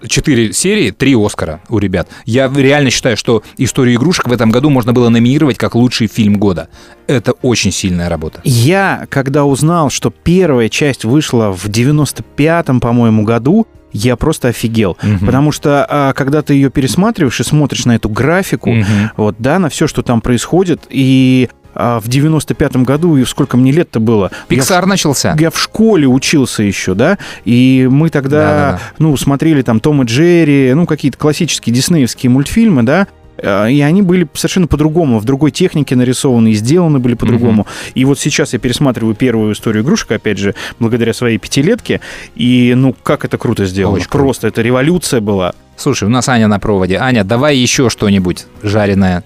Четыре серии, три Оскара у ребят. Я реально считаю, что «Историю игрушек» в этом году можно было номинировать как лучший фильм года. Это очень сильная работа. Я, когда узнал, что первая часть вышла в 95-м, по-моему, году, я просто офигел. Мгм. Потому что, а, когда ты ее пересматриваешь и смотришь на эту графику, Мгм. вот, да, на все, что там происходит, и а, в 95-м году, и сколько мне лет-то было? Я Пиксар начался. я в школе учился еще, да, и мы тогда, Да-да-да. ну, смотрели там Том и Джерри, ну, какие-то классические диснеевские мультфильмы, да, и они были совершенно по-другому, в другой технике нарисованы и сделаны были по-другому. И вот сейчас я пересматриваю первую историю игрушек, опять же, благодаря своей пятилетке, и, ну, как это круто сделано. Очень круто. Просто это революция была. Слушай, у нас Аня на проводе. Аня, давай еще что-нибудь жареное.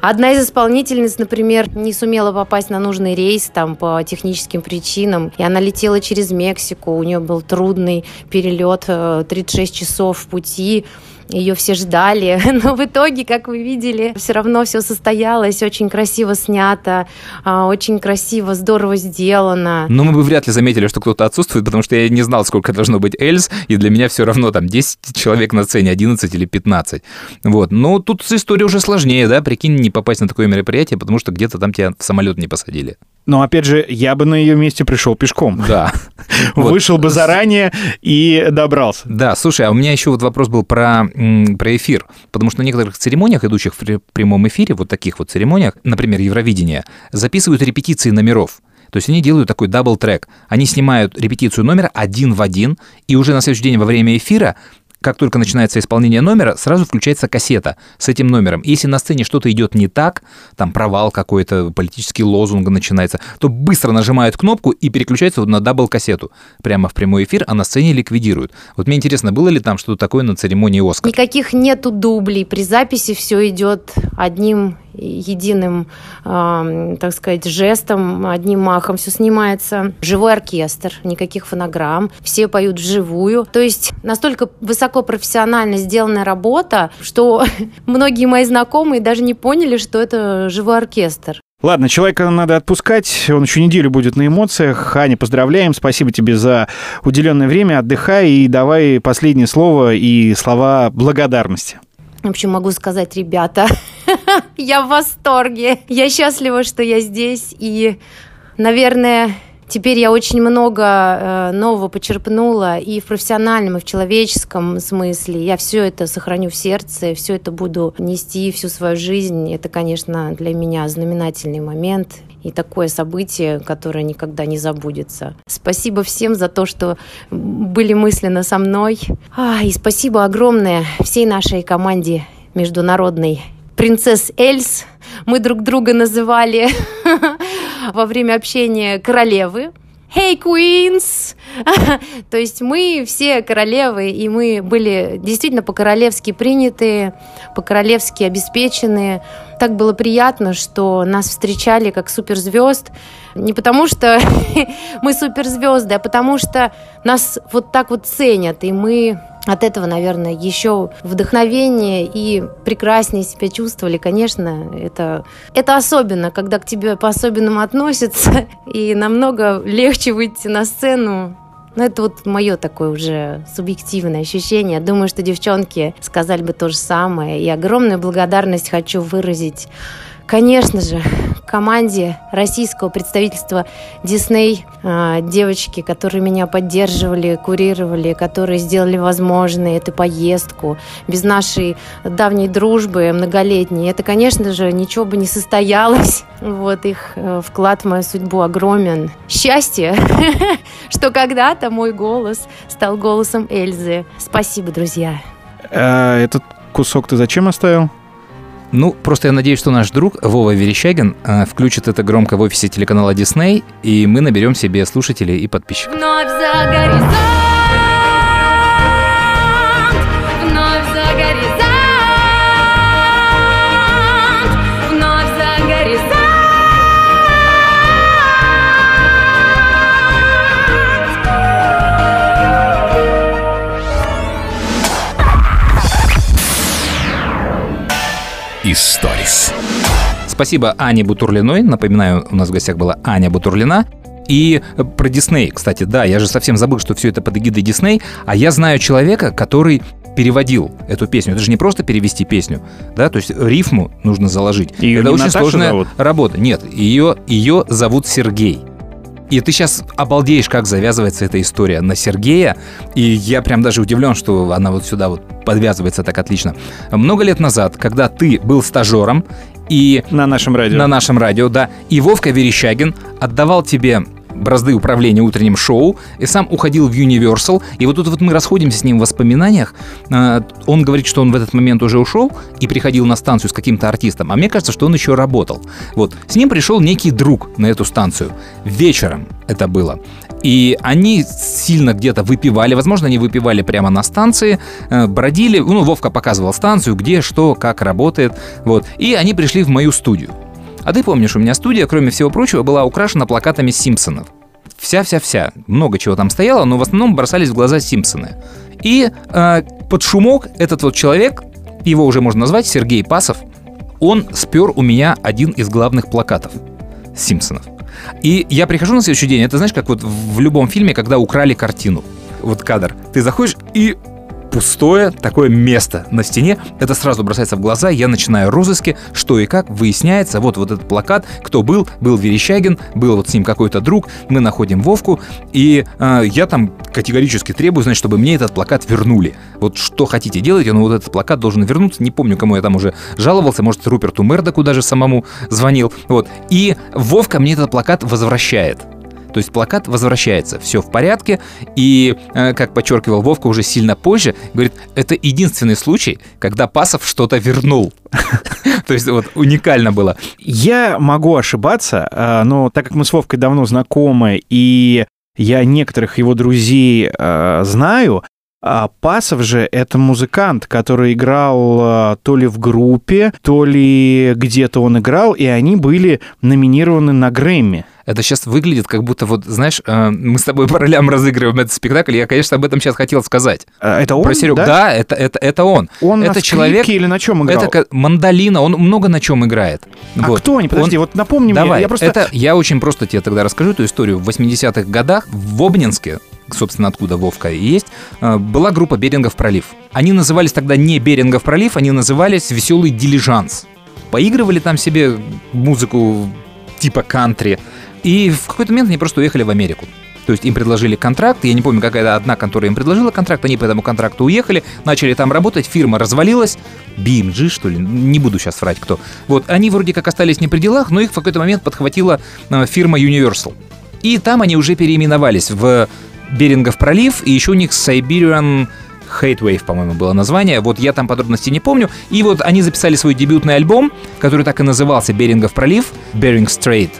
Одна из исполнительниц, например, не сумела попасть на нужный рейс там по техническим причинам, и она летела через Мексику. У нее был трудный перелет, э, 36 часов в пути. Ее все ждали, но в итоге, как вы видели, все равно все состоялось, очень красиво снято, а, очень красиво, здорово сделано. Но мы бы вряд ли заметили, что кто-то отсутствует, потому что я не знал, сколько должно быть Эльз, и для меня все равно там 10 человек на сцене, 11 или 15. Вот. Но тут история уже сложнее, да? Прикинь, не попасть на такое мероприятие, потому что где-то там тебя в самолет не посадили. Но, опять же, я бы на ее месте пришел пешком. Да. Вышел бы заранее и добрался. Да, слушай, а у меня еще вот вопрос был про, про эфир. Потому что на некоторых церемониях, идущих в прямом эфире, вот таких вот церемониях, например, Евровидение, записывают репетиции номеров. То есть они делают такой double track. Они снимают репетицию номера один в один, и уже на следующий день во время эфира как только начинается исполнение номера, сразу включается кассета с этим номером. Если на сцене что-то идет не так, там провал какой-то, политический лозунг начинается, то быстро нажимают кнопку и переключаются на double -кассету прямо в прямой эфир, а на сцене ликвидируют. Вот мне интересно, было ли там что-то такое на церемонии «Оскар»? Никаких нету дублей. При записи все идет одним единым, э, так сказать, жестом, одним махом все снимается. Живой оркестр, никаких фонограмм, все поют вживую. То есть настолько высокопрофессионально сделанная работа, что многие мои знакомые даже не поняли, что это живой оркестр. Ладно, человека надо отпускать, он еще неделю будет на эмоциях. Аня, поздравляем, спасибо тебе за уделенное время, отдыхай и давай последнее слово и слова благодарности. В общем, могу сказать, ребята, я в восторге. Я счастлива, что я здесь. И, наверное, теперь я очень много э, нового почерпнула и в профессиональном, и в человеческом смысле. Я все это сохраню в сердце, все это буду нести всю свою жизнь. Это, конечно, для меня знаменательный момент и такое событие, которое никогда не забудется. Спасибо всем за то, что были мысленно со мной. А, и спасибо огромное всей нашей команде международной принцесс Эльс. Мы друг друга называли во время общения королевы. Hey, Queens! То есть мы все королевы, и мы были действительно по-королевски приняты, по-королевски обеспечены. Так было приятно, что нас встречали как суперзвезд. Не потому что мы суперзвезды, а потому что нас вот так вот ценят, и мы от этого, наверное, еще вдохновение и прекраснее себя чувствовали. Конечно, это, это особенно, когда к тебе по-особенному относятся, и намного легче выйти на сцену. Но это вот мое такое уже субъективное ощущение. Думаю, что девчонки сказали бы то же самое. И огромную благодарность хочу выразить Конечно же, команде российского представительства Дисней, девочки, которые меня поддерживали, курировали, которые сделали возможной эту поездку. Без нашей давней дружбы, многолетней, это, конечно же, ничего бы не состоялось. Вот их э, вклад в мою судьбу огромен. Счастье, что когда-то мой голос стал голосом Эльзы. Спасибо, друзья. А этот кусок ты зачем оставил? Ну, просто я надеюсь, что наш друг Вова Верещагин э, включит это громко в офисе телеканала Disney, и мы наберем себе слушателей и подписчиков. Вновь за горизонт, Историс. Спасибо Ане Бутурлиной. Напоминаю, у нас в гостях была Аня Бутурлина. И про Дисней, кстати, да, я же совсем забыл, что все это под эгидой Дисней, а я знаю человека, который переводил эту песню. Это же не просто перевести песню, да, то есть рифму нужно заложить. Её это не очень Наташа сложная зовут? работа. Нет, ее, ее зовут Сергей. И ты сейчас обалдеешь, как завязывается эта история на Сергея. И я прям даже удивлен, что она вот сюда вот подвязывается так отлично. Много лет назад, когда ты был стажером и... На нашем радио. На нашем радио, да. И Вовка Верещагин отдавал тебе бразды управления утренним шоу и сам уходил в Universal. И вот тут вот мы расходимся с ним в воспоминаниях. А, Он говорит, что он в этот момент уже ушел и приходил на станцию с каким-то артистом. А мне кажется, что он еще работал. Вот. С ним пришел некий друг на эту станцию. Вечером это было. И они сильно где-то выпивали, возможно, они выпивали прямо на станции, э, бродили, ну, Вовка показывал станцию, где, что, как работает, вот. И они пришли в мою студию. А ты помнишь, у меня студия, кроме всего прочего, была украшена плакатами Симпсонов. Вся-вся-вся. Много чего там стояло, но в основном бросались в глаза Симпсоны. И э, под шумок этот вот человек, его уже можно назвать Сергей Пасов, он спер у меня один из главных плакатов Симпсонов. И я прихожу на следующий день, это знаешь, как вот в любом фильме, когда украли картину. Вот кадр. Ты заходишь и пустое такое место на стене. Это сразу бросается в глаза. Я начинаю розыски, что и как. Выясняется, вот, вот этот плакат, кто был, был Верещагин, был вот с ним какой-то друг. Мы находим Вовку, и э, я там категорически требую, значит, чтобы мне этот плакат вернули. Вот что хотите делайте, но вот этот плакат должен вернуться. Не помню, кому я там уже жаловался, может, Руперту Мердоку даже самому звонил. Вот. И Вовка мне этот плакат возвращает. То есть плакат возвращается, все в порядке, и, э, как подчеркивал Вовка уже сильно позже, говорит, это единственный случай, когда Пасов что-то вернул. То есть вот уникально было. Я могу ошибаться, а, но так как мы с Вовкой давно знакомы, и я некоторых его друзей а, знаю, а Пасов же это музыкант, который играл а, то ли в группе, то ли где-то он играл, и они были номинированы на Грэмми. Это сейчас выглядит как будто вот, знаешь, э, мы с тобой по ролям разыгрываем этот спектакль. Я, конечно, об этом сейчас хотел сказать. А, Это он, Про Серегу. да? Да, это, это, это он. Он это на скрипке или на чем играл? Это мандолина, он много на чем играет. А кто они? Подожди, Он- вот напомни мне. Давай, Я просто... это я очень просто тебе тогда расскажу эту историю. В 80-х годах в Обнинске, собственно, откуда Вовка и есть, э, была группа «Берингов пролив». Они назывались тогда не «Берингов пролив», они назывались «Веселый дилижанс». Поигрывали там себе музыку типа кантри. И в какой-то момент они просто уехали в Америку. То есть им предложили контракт, я не помню, какая одна контора им предложила контракт, они по этому контракту уехали, начали там работать, фирма развалилась, BMG, что ли, не буду сейчас врать кто. Вот, они вроде как остались не при делах, но их в какой-то момент подхватила э, фирма Universal. И там они уже переименовались в Берингов пролив, и еще у них Siberian Hate Wave, по-моему, было название. Вот я там подробностей не помню. И вот они записали свой дебютный альбом, который так и назывался «Берингов пролив», «Bering Strait».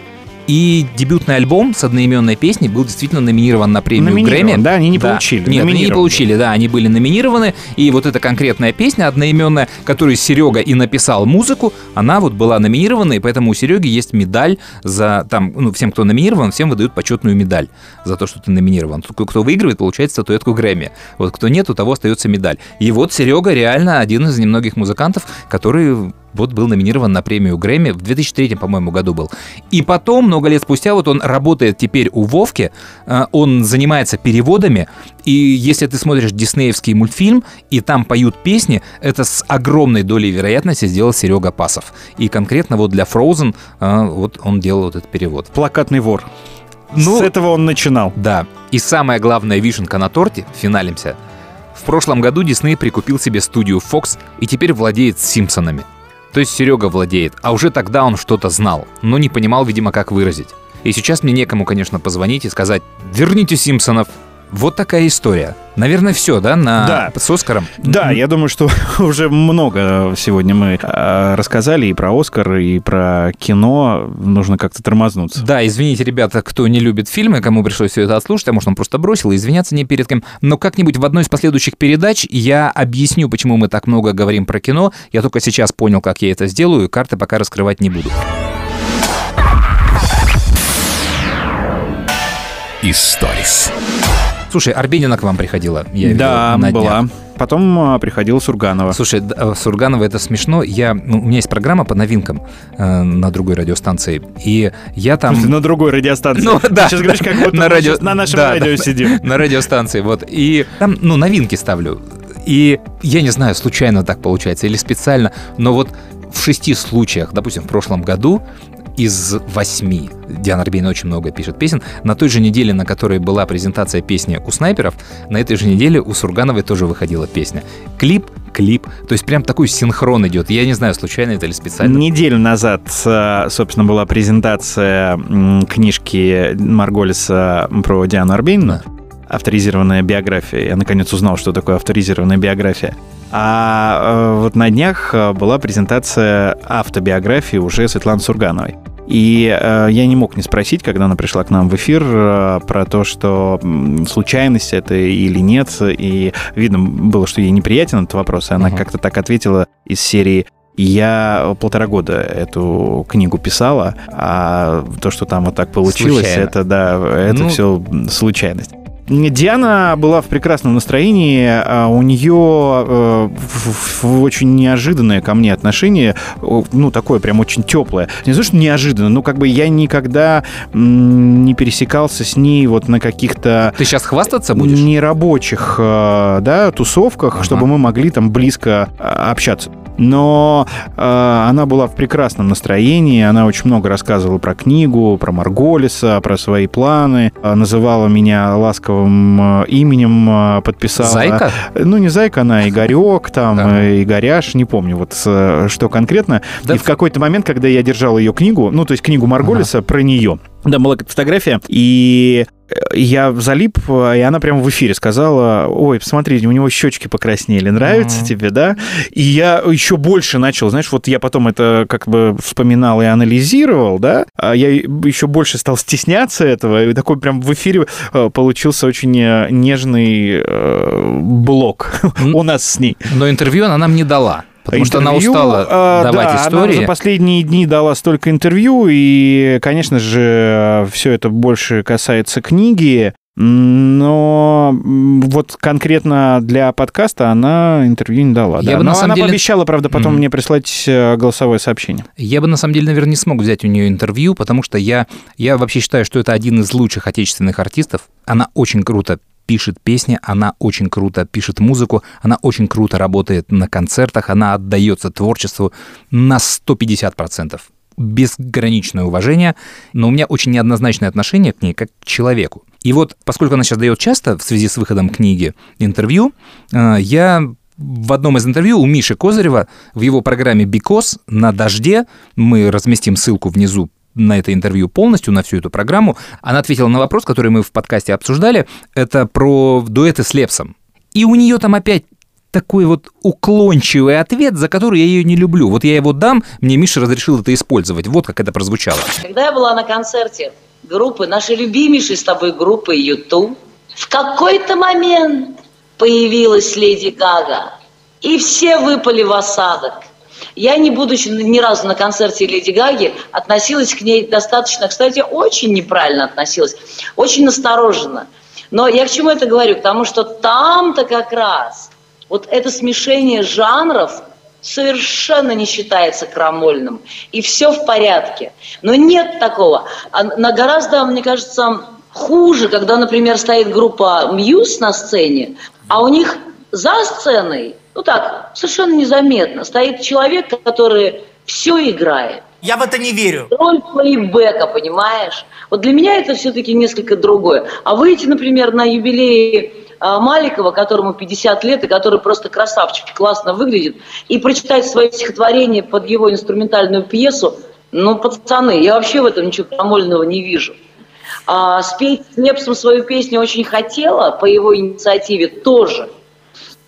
И дебютный альбом с одноименной песней был действительно номинирован на премию Номинирован, Грэмми. да, они не получили, Нет, они не получили, да, они были номинированы. И вот эта конкретная песня одноименная, которую Серега и написал музыку, она вот была номинирована, и поэтому у Сереги есть медаль за там, ну, всем, кто номинирован, всем выдают почетную медаль за то, что ты номинирован. Кто выигрывает, получает статуэтку Грэмми. Вот кто нет, у того остается медаль. И вот Серега реально один из немногих музыкантов, который вот был номинирован на премию Грэмми в 2003, по-моему, году был. И потом, много лет спустя, вот он работает теперь у Вовки, э, он занимается переводами, и если ты смотришь диснеевский мультфильм, и там поют песни, это с огромной долей вероятности сделал Серега Пасов. И конкретно вот для Frozen э, вот он делал вот этот перевод. Плакатный вор. Ну, С этого он начинал. Да. И самая главная вишенка на торте, финалимся. В прошлом году Дисней прикупил себе студию Fox и теперь владеет Симпсонами. То есть Серега владеет, а уже тогда он что-то знал, но не понимал, видимо, как выразить. И сейчас мне некому, конечно, позвонить и сказать «Верните Симпсонов». Вот такая история. Наверное, все, да, на... Да. с Оскаром? Да, я думаю, что уже много сегодня мы э, рассказали и про Оскар, и про кино. Нужно как-то тормознуться. Да, извините, ребята, кто не любит фильмы, кому пришлось все это отслушать, а может, он просто бросил, и извиняться не перед кем. Но как-нибудь в одной из последующих передач я объясню, почему мы так много говорим про кино. Я только сейчас понял, как я это сделаю, карты пока раскрывать не буду. Историс. Слушай, Арбенина к вам приходила, я видел, да, на была. днях. Потом э, приходила Сурганова. Слушай, э, Сурганова это смешно. Я, ну, у меня есть программа по новинкам э, на другой радиостанции, и я там... На другой радиостанции. Ну, да. Сейчас говоришь, как будто на, радио... на нашем да, радио да, сидим. На радиостанции, вот. И там, ну, новинки ставлю. И я не знаю, случайно так получается или специально, но вот в шести случаях, допустим, в прошлом году из восьми, Диана Арбенина очень много пишет песен, на той же неделе, на которой была презентация песни у снайперов, на этой же неделе у Сургановой тоже выходила песня. Клип, клип, то есть прям такой синхрон идет. Я не знаю, случайно это или специально. Неделю назад, э, собственно, была презентация книжки Марголиса про Диану Арбенину. Авторизированная биография. Я наконец узнал, что такое авторизированная биография. А э, вот на днях э, была презентация автобиографии уже Светланы Сургановой. И э, я не мог не спросить, когда она пришла к нам в эфир, э, про то, что случайность это или нет. И видно было, что ей неприятен этот вопрос, и она Мгм. как-то так ответила из серии я полтора года эту книгу писала, а то, что там вот так получилось, Случайно. это да, это Ну- все случайность. Диана была в прекрасном настроении, а у нее э, очень неожиданное ко мне отношение, ну, такое прям очень теплое. Не знаю, что неожиданно, но как бы я никогда не пересекался с ней вот на каких-то Ты сейчас хвастаться будешь? нерабочих, э, да, тусовках, Ага. чтобы мы могли там близко э, общаться. Но э, она была в прекрасном настроении, она очень много рассказывала про книгу, про Марголиса, про свои планы, э, называла меня ласковым э, именем, э, подписала... Зайка? Ну, не Зайка, она Игорек, там, э, Игоряш, не помню вот что конкретно. И в какой-то момент, когда я держал ее книгу, ну, то есть книгу Марголиса про нее, да, была фотография, и я залип, и она прямо в эфире сказала, ой, посмотри, у него щечки покраснели, нравится тебе, да? И я еще больше начал, знаешь, вот я потом это как бы вспоминал и анализировал, да, а я еще больше стал стесняться этого, и такой прям в эфире э, получился очень э, нежный э, блок у нас с ней. Но интервью она нам не дала. Потому что она Интервью, устала а, давать да, истории. Она за последние дни дала столько интервью, и, конечно же, все это больше касается книги. Но вот конкретно для подкаста она интервью не дала. Я да. бы на Но самом она деле- пообещала, правда, потом Мгм. мне прислать э, голосовое сообщение. Я бы, на самом деле, наверное, не смог взять у нее интервью, потому что я, я вообще считаю, что это один из лучших отечественных артистов. Она очень круто пишет песни, она очень круто пишет музыку, она очень круто работает на концертах, она отдается творчеству на 150%. Безграничное уважение, но у меня очень неоднозначное отношение к ней как к человеку. И вот, поскольку она сейчас дает часто в связи с выходом книги интервью, э, я в одном из интервью у Миши Козырева в его программе «Бикос» на «Дожде», мы разместим ссылку внизу на это интервью полностью, на всю эту программу, она ответила на вопрос, который мы в подкасте обсуждали, это про дуэты с Лепсом. И у нее там опять такой вот уклончивый ответ, за который я ее не люблю. Вот я его дам, мне Миша разрешил это использовать. Вот как это прозвучало. Когда я была на концерте группы, нашей любимейшей с тобой группы YouTube, в какой-то момент появилась Леди Гага, и все выпали в осадок. Я, не будучи ни разу на концерте Леди Гаги, относилась к ней достаточно, кстати, очень неправильно относилась, очень настороженно. Но я к чему это говорю? Потому что там-то как раз вот это смешение жанров совершенно не считается крамольным. И все в порядке. Но нет такого. А на гораздо, мне кажется, хуже, когда, например, стоит группа Мьюз на сцене, а у них за сценой, ну так, совершенно незаметно, стоит человек, который все играет. Я в это не верю. Роль плейбека, понимаешь? Вот для меня это все-таки несколько другое. А выйти, например, на юбилей а, Маликова, которому 50 лет, и который просто красавчик, классно выглядит, и прочитать свое стихотворение под его инструментальную пьесу, ну, пацаны, я вообще в этом ничего крамольного не вижу. А спеть с Лепсом свою песню очень хотела, по его инициативе тоже.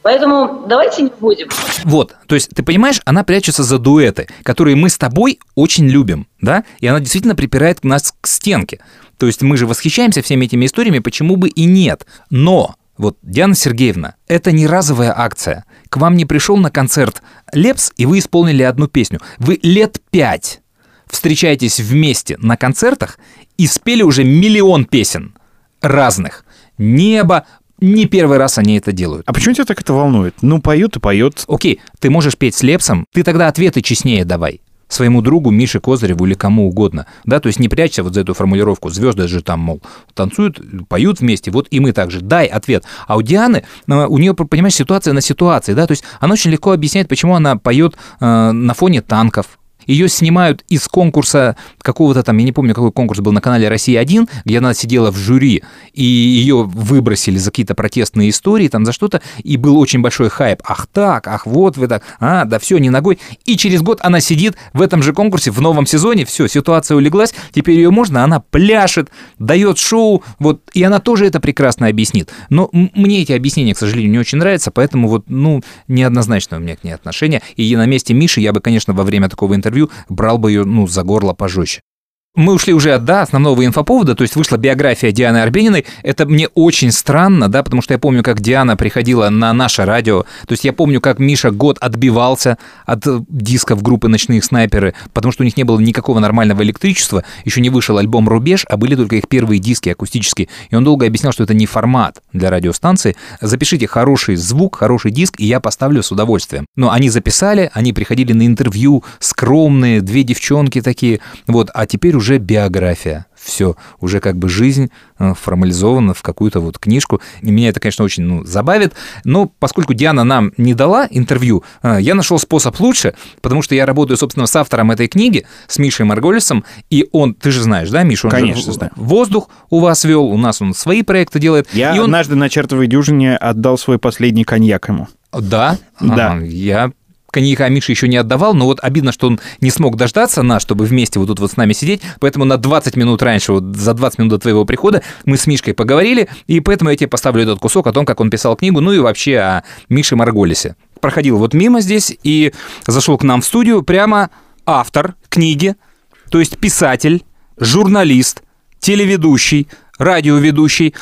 Поэтому давайте не будем. Вот, то есть ты понимаешь, она прячется за дуэты, которые мы с тобой очень любим, да, и она действительно припирает нас к стенке. То есть мы же восхищаемся всеми этими историями, почему бы и нет. Но вот, Диана Сергеевна, это не разовая акция. К вам не пришел на концерт Лепс, и вы исполнили одну песню. Вы лет пять встречаетесь вместе на концертах и спели уже миллион песен разных. Небо, не первый раз они это делают. А почему тебя так это волнует? Ну, поют и поет. Окей, ты можешь петь с Лепсом, ты тогда ответы честнее давай своему другу Мише Козыреву или кому угодно, да, то есть не прячься вот за эту формулировку, звезды же там, мол, танцуют, поют вместе, вот и мы также, дай ответ. А у Дианы, э, у нее, понимаешь, ситуация на ситуации, да, то есть она очень легко объясняет, почему она поет э, на фоне танков, ее снимают из конкурса какого-то там, я не помню, какой конкурс был на канале «Россия-1», где она сидела в жюри, и ее выбросили за какие-то протестные истории, там за что-то, и был очень большой хайп. Ах так, ах вот вы так, а, да все, не ногой. И через год она сидит в этом же конкурсе в новом сезоне, все, ситуация улеглась, теперь ее можно, она пляшет, дает шоу, вот, и она тоже это прекрасно объяснит. Но мне эти объяснения, к сожалению, не очень нравятся, поэтому вот, ну, неоднозначно у меня к ней отношение. И на месте Миши я бы, конечно, во время такого интервью брал бы ее, ну, за горло пожестче. Мы ушли уже от да, основного инфоповода, то есть вышла биография Дианы Арбениной. Это мне очень странно, да, потому что я помню, как Диана приходила на наше радио. То есть я помню, как Миша год отбивался от э, дисков группы «Ночные снайперы», потому что у них не было никакого нормального электричества, еще не вышел альбом «Рубеж», а были только их первые диски акустические. И он долго объяснял, что это не формат для радиостанции. Запишите хороший звук, хороший диск, и я поставлю с удовольствием. Но они записали, они приходили на интервью, скромные, две девчонки такие, вот, а теперь уже биография. Все, уже как бы жизнь э, формализована в какую-то вот книжку. И меня это, конечно, очень ну, забавит. Но поскольку Диана нам не дала интервью, э, я нашел способ лучше, потому что я работаю, собственно, с автором этой книги, с Мишей Марголисом, и он, ты же знаешь, да, Миша? Он Конечно, же знаю. воздух у вас вел, у нас он свои проекты делает. Я и он... однажды на чертовой дюжине отдал свой последний коньяк ему. Да? Да. Ага, я коньяка Мише еще не отдавал, но вот обидно, что он не смог дождаться нас, чтобы вместе вот тут вот с нами сидеть, поэтому на 20 минут раньше, вот за 20 минут до твоего прихода, мы с Мишкой поговорили, и поэтому я тебе поставлю этот кусок о том, как он писал книгу, ну и вообще о Мише Марголисе. Проходил вот мимо здесь и зашел к нам в студию прямо автор книги, то есть писатель, журналист, телеведущий, радиоведущий,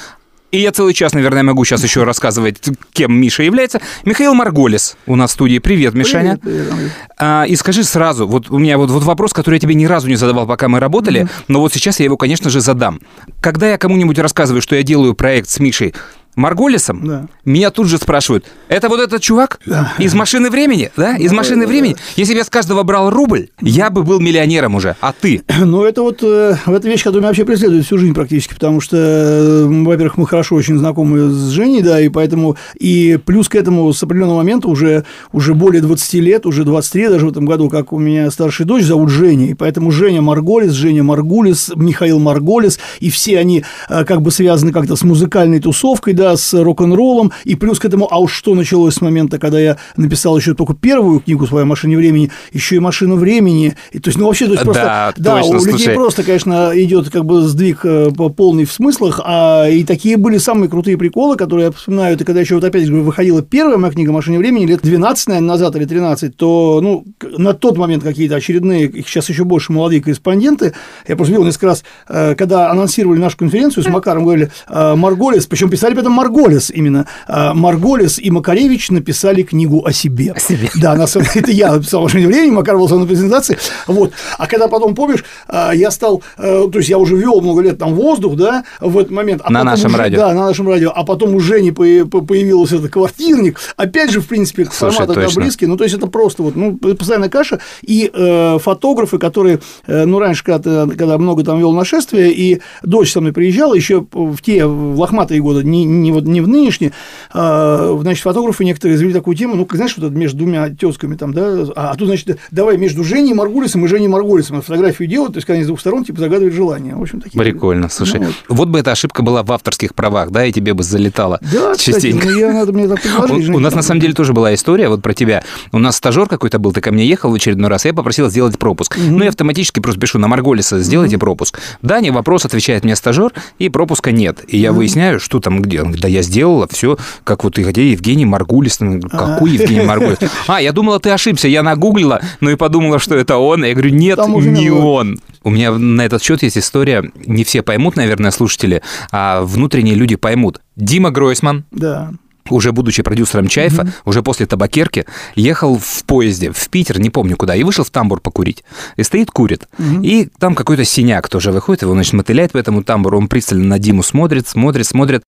и я целый час, наверное, могу сейчас еще рассказывать, кем Миша является. Михаил Марголис у нас в студии. Привет, Мишаня. Привет, привет. А, и скажи сразу, вот у меня вот, вот вопрос, который я тебе ни разу не задавал, пока мы работали, mm-hmm. но вот сейчас я его, конечно же, задам. Когда я кому-нибудь рассказываю, что я делаю проект с Мишей Марголисом, Да. меня тут же спрашивают, это вот этот чувак из машины времени, да? Из машины времени? Если бы я с каждого брал рубль, я бы был миллионером уже. А ты? Ну, это вот э, это вещь, которая меня вообще преследует всю жизнь практически, потому что, э, во-первых, мы хорошо очень знакомы с Женей, да, и поэтому, и плюс к этому с определенного момента уже, уже более 20 лет, уже 23 даже в этом году, как у меня старшая дочь зовут Женя, и поэтому Женя Марголис, Женя Маргулис, Михаил Марголис, и все они э, как бы связаны как-то с музыкальной тусовкой, да, с рок-н-роллом, и плюс к этому, а уж что началось с момента, когда я написал еще только первую книгу свою о машине времени, еще и машину времени, и, то есть, ну, вообще, то есть, просто, Да, да, точно, у людей слушай. просто, конечно, идет как бы сдвиг э, по- полный в смыслах, а и такие были самые крутые приколы, которые я вспоминаю, это когда еще вот опять говорю, выходила первая моя книга «Машине времени» лет 12, наверное, назад или 13, то, ну, на тот момент какие-то очередные, их сейчас еще больше молодые корреспонденты, я просто видел несколько раз, э, когда анонсировали нашу конференцию с Макаром, говорили, э, Марголис, причем писали при этом Марголис именно, э, Марголис и Макаревич написали книгу о себе. О себе. Да, на самом деле, это я написал «Машине времени», Макар был на презентации, вот, а когда потом, помнишь, э, я стал, э, то есть я уже вел много лет там воздух, да, в этот момент. А На нашем уже- радио. Да, на нашем радио. А потом у Жени по- по- появился этот квартирник. Опять же, в принципе, Слушай, формат точно. близкий. Ну, то есть это просто вот, ну, постоянная каша. И э, фотографы, которые, э, ну, раньше, когда, когда много там вел нашествия, и дочь со мной приезжала, еще в те в лохматые годы, не, не, вот, не в нынешние, э, значит, фотографы некоторые завели такую тему, ну, как, знаешь, вот это между двумя тезками там, да, а, а тут, значит, давай между Женей Маргулисом и Женей Маргулисом фотографию делают, то есть, когда они с двух сторон, типа, загадывают желание. В общем, такие. Прикольно, слушай. Ну, вот. вот. бы эта ошибка была в авторских правах, да, и тебе бы залетало Да, кстати, частенько. ну, я, надо мне так предложить. У, нас на самом деле тоже была история вот про тебя. У нас стажер какой-то был, ты ко мне ехал в очередной раз, я попросил сделать пропуск. Ну, я автоматически просто пишу на Марголиса, сделайте пропуск. Да, не вопрос, отвечает мне стажер, и пропуска нет. И я выясняю, что там где. Он говорит, да я сделала все, как вот и где Евгений Маргулис. Ну, Какой Евгений Маргулис? А, я думала, ты ошибся, я нагуглила, ну и подумала, что это он. Я говорю, нет, не он. У меня на этот счет есть история, не все поймут, наверное, слушатели, а внутренние люди поймут. Дима Гройсман, Да. уже будучи продюсером Чайфа, уже после табакерки, ехал в поезде в Питер, не помню куда, и вышел в тамбур покурить. И стоит, курит. И там какой-то синяк тоже выходит, его, значит, мотыляет по этому тамбуру, он пристально на Диму смотрит, смотрит, смотрит,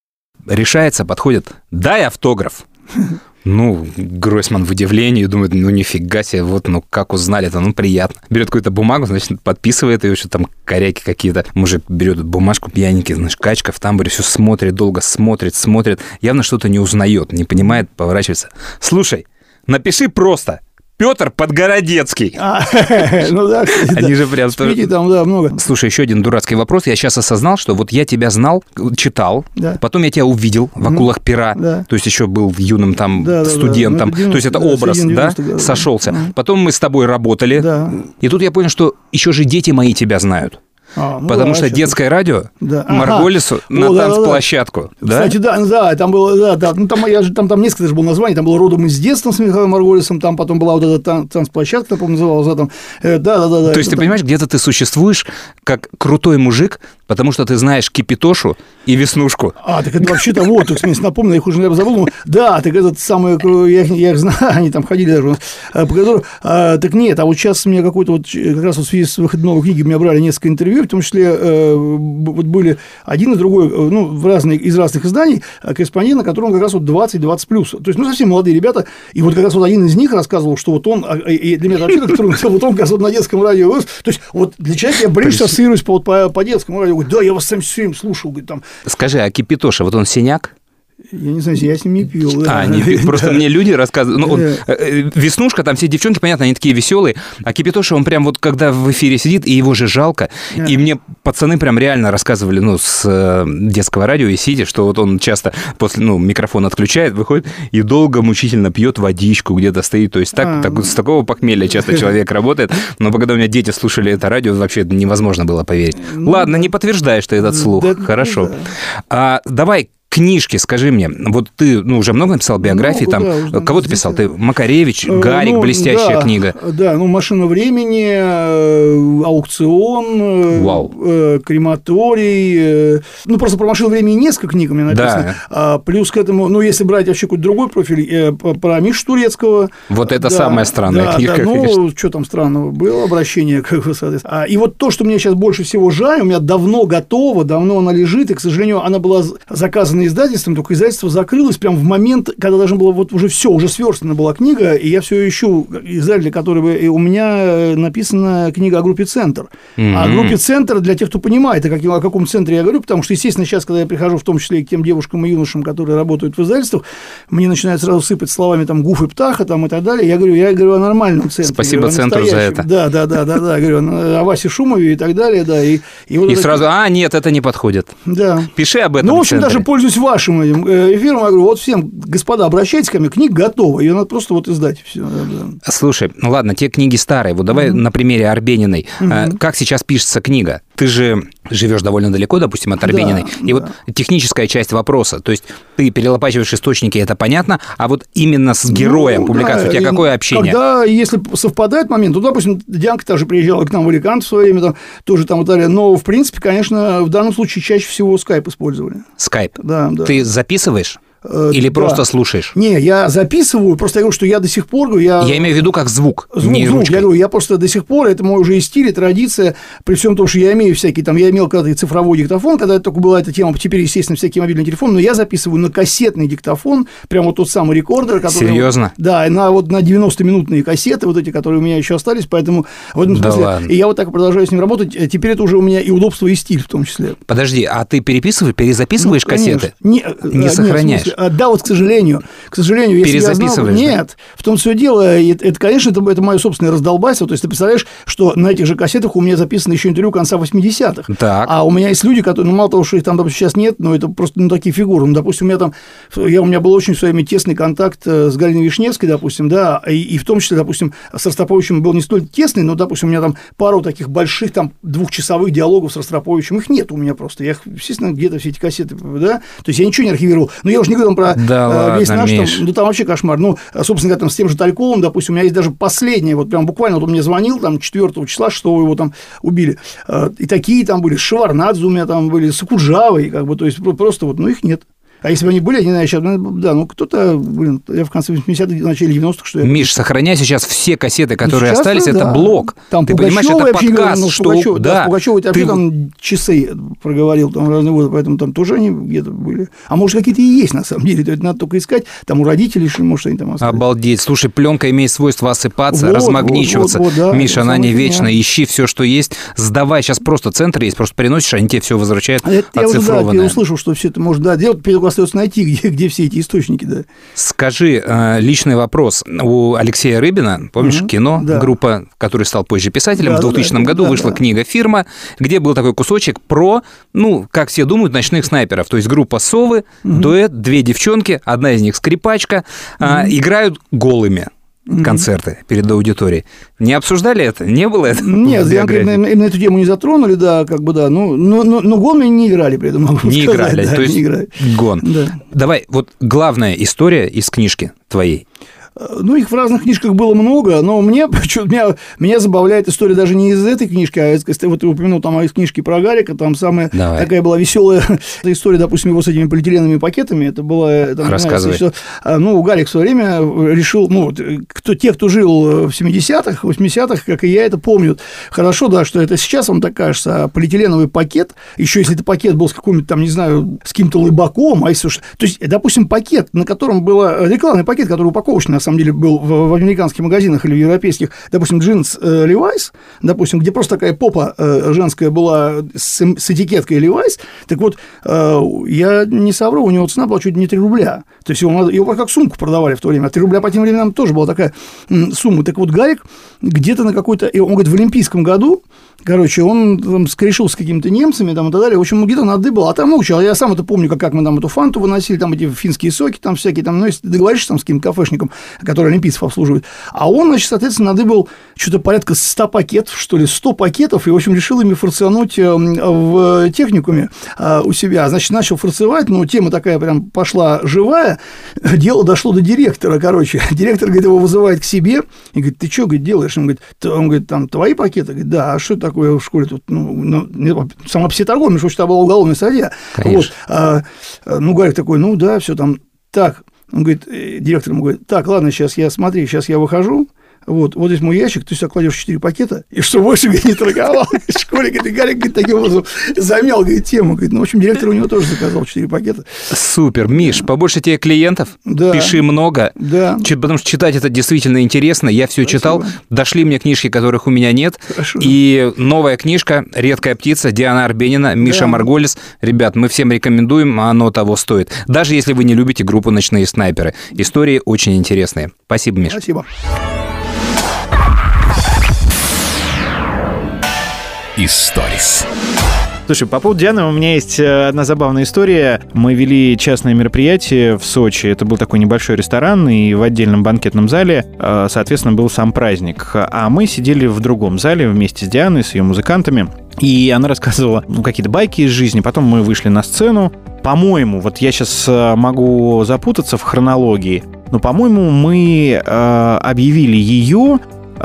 решается, подходит, дай автограф. Ну, Гройсман в удивлении думает, ну нифига себе, вот, ну как узнали-то, ну приятно. Берет какую-то бумагу, значит, подписывает ее, что там коряки какие-то. Мужик берет бумажку пьяненький, значит, качка в тамбуре, все смотрит, долго смотрит, смотрит. Явно что-то не узнает, не понимает, поворачивается. Слушай, напиши просто. Петр Подгородецкий. А, ну да. Они же прям тоже- там, да, много. Слушай, еще один дурацкий вопрос. Я сейчас осознал, что вот я тебя знал, читал, Да. потом я тебя увидел в акулах пера, Да. то есть еще был юным там Да, да, да. студентом, то есть это 90, да, образ, да, 90-х, да. сошелся. Потом мы с тобой работали, Да. и тут я понял, что еще же дети мои тебя знают. А, ну потому да, что детское радио Да. Ага. Марголису на О, да, да, да. танцплощадку. Да? Кстати, да, да, там было, да, да, ну там, я же, там, там несколько даже было названий, там было родом из детства с Михаилом Марголисом, там потом была вот эта тан- танцплощадка, по называлась, да, там, Э, да, да, да, да. То есть ты там- понимаешь, где-то ты существуешь как крутой мужик, Потому что ты знаешь Кипитошу и Веснушку. А, так это вообще-то вот, так смесь напомнил, я их уже забыл. Да, так этот самый, я, их- я их знаю, они там ходили даже у нас, а, по которым- а, так нет, а вот сейчас мне какой-то вот, э, как раз вот в связи с выходом новой книги меня брали несколько интервью, в том числе э, вот были один и другой, э, ну, в разные, из разных изданий, э, корреспондент, на котором как раз вот 20-20 плюс. То есть, ну, совсем молодые ребята, и вот как раз вот один из них рассказывал, что вот он, а, и- для меня вообще как вот он как раз вот на детском радио, то есть, вот для человека я ближе ассоциируюсь по, по, по детскому радио, говорит, да, я вас сам все слушал, говорит, там, Скажи, а Кипитоша, вот он синяк? Я не знаю, я с ним не пил. да. А, не, просто мне люди рассказывают. Ну, он, Да. э, э, Веснушка, там все девчонки, понятно, они такие веселые. А Кипитоша, он прям вот когда в эфире сидит, и его же жалко. Да. И мне пацаны прям реально рассказывали, ну, с э, детского радио и сидя, что вот он часто после, ну, микрофон отключает, выходит и долго мучительно пьет водичку, где-то стоит. То есть так, А. так- с такого похмелья часто человек работает. Но когда у меня дети слушали это радио, вообще невозможно было поверить. Ладно, не подтверждаешь ты этот слух. Ну Да, Хорошо. да. А, давай книжки, скажи мне. Вот ты ну, уже много написал биографий, Много, там да, кого ты писал? Ты Макаревич, Э, Гарик, ну, блестящая да, книга. Да, ну «Машина времени», э, «Аукцион», э, Вау. «Крематорий». Ну, просто про «Машину времени» несколько книг у меня написано. Да. Плюс к этому, ну, если брать вообще какой-то другой профиль, про Мишу Турецкого. Вот это Да, самая странная да, книга, Да, ну, конечно. что там странного? Было обращение, как бы, соответственно. А, и вот то, что мне сейчас больше всего жаль, у меня давно готово, давно она лежит, и, к сожалению, она была з- заказана издательством, только издательство закрылось прямо в момент, когда должна была вот уже все, уже сверстана была книга, и я все ищу издателя, который бы... И у меня э, написана книга о группе «Центр». А о группе «Центр» для тех, кто понимает, о, каким, о каком центре я говорю, потому что, естественно, сейчас, когда я прихожу в том числе и к тем девушкам и юношам, которые работают в издательствах, мне начинают сразу сыпать словами там «гуф» и «птаха» там, и так далее. Я говорю, я говорю о нормальном центре. Спасибо говорю, центру за это. Да, да, да, да, да. Говорю о Васе Шумове и так далее, да. И, и, вот И это- сразу, а, нет, это не подходит. Да. Пиши об этом Ну, в общем, центре. даже пользуюсь вашим этим эфиром. Я говорю, вот всем, господа, обращайтесь ко мне, книга готова, ее надо просто вот издать. Все, Слушай, ну ладно, те книги старые. Вот давай на примере Арбениной. Э, Как сейчас пишется книга? Ты же живешь довольно далеко, допустим, от Арбениной. и вот техническая часть вопроса. То есть ты перелопачиваешь источники, это понятно, а вот именно с героем Ну, публикации да, у тебя какое общение? Когда, если совпадает момент, то, допустим, Дианка также приезжала к нам в Аликант в свое время, там, тоже там и так далее. Но, в принципе, конечно, в данном случае чаще всего скайп использовали. Скайп. Да, да. Ты записываешь? Э, Или да. просто слушаешь? Не, я записываю, просто я говорю, что я до сих пор... Я, Я имею в виду как звук, Звук, не звук, ручкой. я говорю, я просто до сих пор, это мой уже и стиль, и традиция, при всем том, что я имею всякие, там, я имел когда-то цифровой диктофон, когда это только была эта тема, теперь, естественно, всякий мобильный телефон, но я записываю на кассетный диктофон, прям вот тот самый рекордер, который... Серьезно? Да, на, вот на 90-минутные кассеты, вот эти, которые у меня еще остались, поэтому в этом Да смысле... ладно. И я вот так продолжаю с ним работать, э, теперь это уже у меня и удобство, и стиль в том числе. Подожди, а ты переписываешь, перезаписываешь Ну, конечно. кассеты? Не, э, Не в сохраняешь? Смысле, а, да, вот, к сожалению. К сожалению, если я знал Перезаписываешь, да? Нет. В том все дело, это, это, конечно, это, это мое собственное раздолбайство. То есть, ты представляешь, что на этих же кассетах у меня записано еще интервью конца 80-х. Так. А у меня есть люди, которые, ну, мало того, что их там, допустим, сейчас нет, но это просто, ну, такие фигуры. Ну, допустим, у меня там, я, у меня был очень в свое время тесный контакт э, с Галиной Вишневской, допустим, да, и, и в том числе, допустим, с Ростроповичем был не столь тесный, но, допустим, у меня там пару таких больших, там, двухчасовых диалогов с Ростроповичем, их нет у меня просто. Я их, естественно, где-то все эти кассеты, да, то есть я ничего не архивировал. Но я уже не говорю там про Да э, весь ладно, наш, там, Миш. ну, там вообще кошмар. Ну, собственно говоря, там с тем же Тальковым, допустим, у меня есть даже последнее, вот прям буквально, вот он мне звонил, там, 4 числа, 6 его там убили. Э, И такие там были, с Шеварнадзе у меня там были, с Акуджавой, как бы, то есть про- просто вот, ну, их нет. А если бы они были, знаю, сейчас, ну, да, ну, кто-то, блин, я в конце 80-х, в начале 90-х, что я... Миш, сохраняй сейчас все кассеты, которые Сейчас, остались, да. это блок. Там Ты понимаешь, Пугачёва, это подкаст, говорю, ну, что... Пугачёвой, да, с Пугачёвой ты вообще там часы проговорил, там разные годы, поэтому там тоже они где-то были. А может, какие-то и есть, на самом деле, то это надо только искать, там у родителей, что, может, они там остались. Обалдеть. Слушай, пленка имеет свойство осыпаться, Вот, размагничиваться. вот, вот, вот, да, Миша, это она не вечна. фигня. Ищи все, что есть. Сдавай. Сейчас просто центр есть. Просто приносишь, они тебе все возвращают А Это я уже, да, я услышал, что все это можно да, делать, остается найти, где, где все эти источники, да. Скажи, э, личный вопрос. У Алексея Рыбина, помнишь, Мгм, кино, да. группа, который стал позже писателем, Да, в да, 2000 да, году да, вышла да. книга «Фирма», где был такой кусочек про, ну, как все думают, ночных снайперов. То есть группа «Совы», дуэт, две девчонки, одна из них скрипачка, а, играют голыми концерты перед аудиторией. Не обсуждали это? Не было это? Нет, именно, именно эту тему не затронули, да, как бы, да, ну, но, но, но гол мне не играли при этом, могу Не сказать, играли, да, то есть не играли. гон. Да. Давай, вот главная история из книжки твоей. Ну, их в разных книжках было много, но мне, меня, меня забавляет история даже не из этой книжки, а из, вот ты упомянул там из книжки про Гарика, там самая Давай. такая была веселая история, допустим, его с этими полиэтиленовыми пакетами, это было... Там, Рассказывай. Что, а, ну, Гарик в свое время решил, ну, кто, те, кто жил в 70-х, 80-х, как и я, это помнят хорошо, да, что это сейчас вам так кажется, а полиэтиленовый пакет, еще если это пакет был с каким-то там, не знаю, с каким-то лыбаком, а если... То есть, допустим, пакет, на котором было рекламный пакет, который упаковочный, на самом деле, был в, в американских магазинах или в европейских, допустим, джинс э, Levi's, допустим, где просто такая попа э, женская была с, с этикеткой Levi's, так вот, э, я не совру, у него цена была чуть не 3 рубля. То есть его, его как сумку продавали в то время. А 3 рубля по тем временам тоже была такая сумма. Так вот, Гарик где-то на какой-то... Он говорит, в Олимпийском году Короче, он там скрешил с какими-то немцами там, и так далее. В общем, где-то надыбал. А там, ну, я сам это помню, как, как мы там эту фанту выносили, там эти финские соки, там всякие, там, ну, если ты договоришься там с каким-то кафешником, который олимпийцев обслуживает. А он, значит, соответственно, надыбал что-то порядка 100 пакетов, что ли, 100 пакетов, и, в общем, решил ими форционуть э, в техникуме э, у себя. Значит, начал форцевать, но тема такая прям пошла живая. Дело дошло до директора, короче. Директор, говорит, его вызывает к себе и говорит, ты что, говорит, делаешь? Он говорит, он говорит, там, твои пакеты? Говорит, да, а что это такое в школе тут, ну, сама пситорговля, между прочим, была уголовная статья. Вот, а, ну, Гарик такой, ну, да, все там, так, он говорит, э, директор ему говорит, так, ладно, сейчас я, смотри, сейчас я выхожу, вот, вот здесь мой ящик, ты сюда кладешь 4 пакета, и что больше говорит, не торговал. Школе, говорит, Гарик говорит, таким образом замял говорит, тему. Говорит, ну, в общем, директор у него тоже заказал 4 пакета. Супер. Миш, побольше тебе клиентов, да. пиши много. Да. Потому что читать это действительно интересно. Я все читал. Дошли мне книжки, которых у меня нет. Хорошо. И новая книжка «Редкая птица» Диана Арбенина, Миша да. Марголис. Ребят, мы всем рекомендуем, оно того стоит. Даже если вы не любите группу «Ночные снайперы». Истории очень интересные. Спасибо, Миш. Спасибо. Историс. Слушай, по поводу Дианы у меня есть э, одна забавная история. Мы вели частное мероприятие в Сочи. Это был такой небольшой ресторан, и в отдельном банкетном зале, э, соответственно, был сам праздник. А мы сидели в другом зале вместе с Дианой, с ее музыкантами. И она рассказывала ну, какие-то байки из жизни. Потом мы вышли на сцену. По-моему, вот я сейчас э, могу запутаться в хронологии, но, по-моему, мы э, объявили ее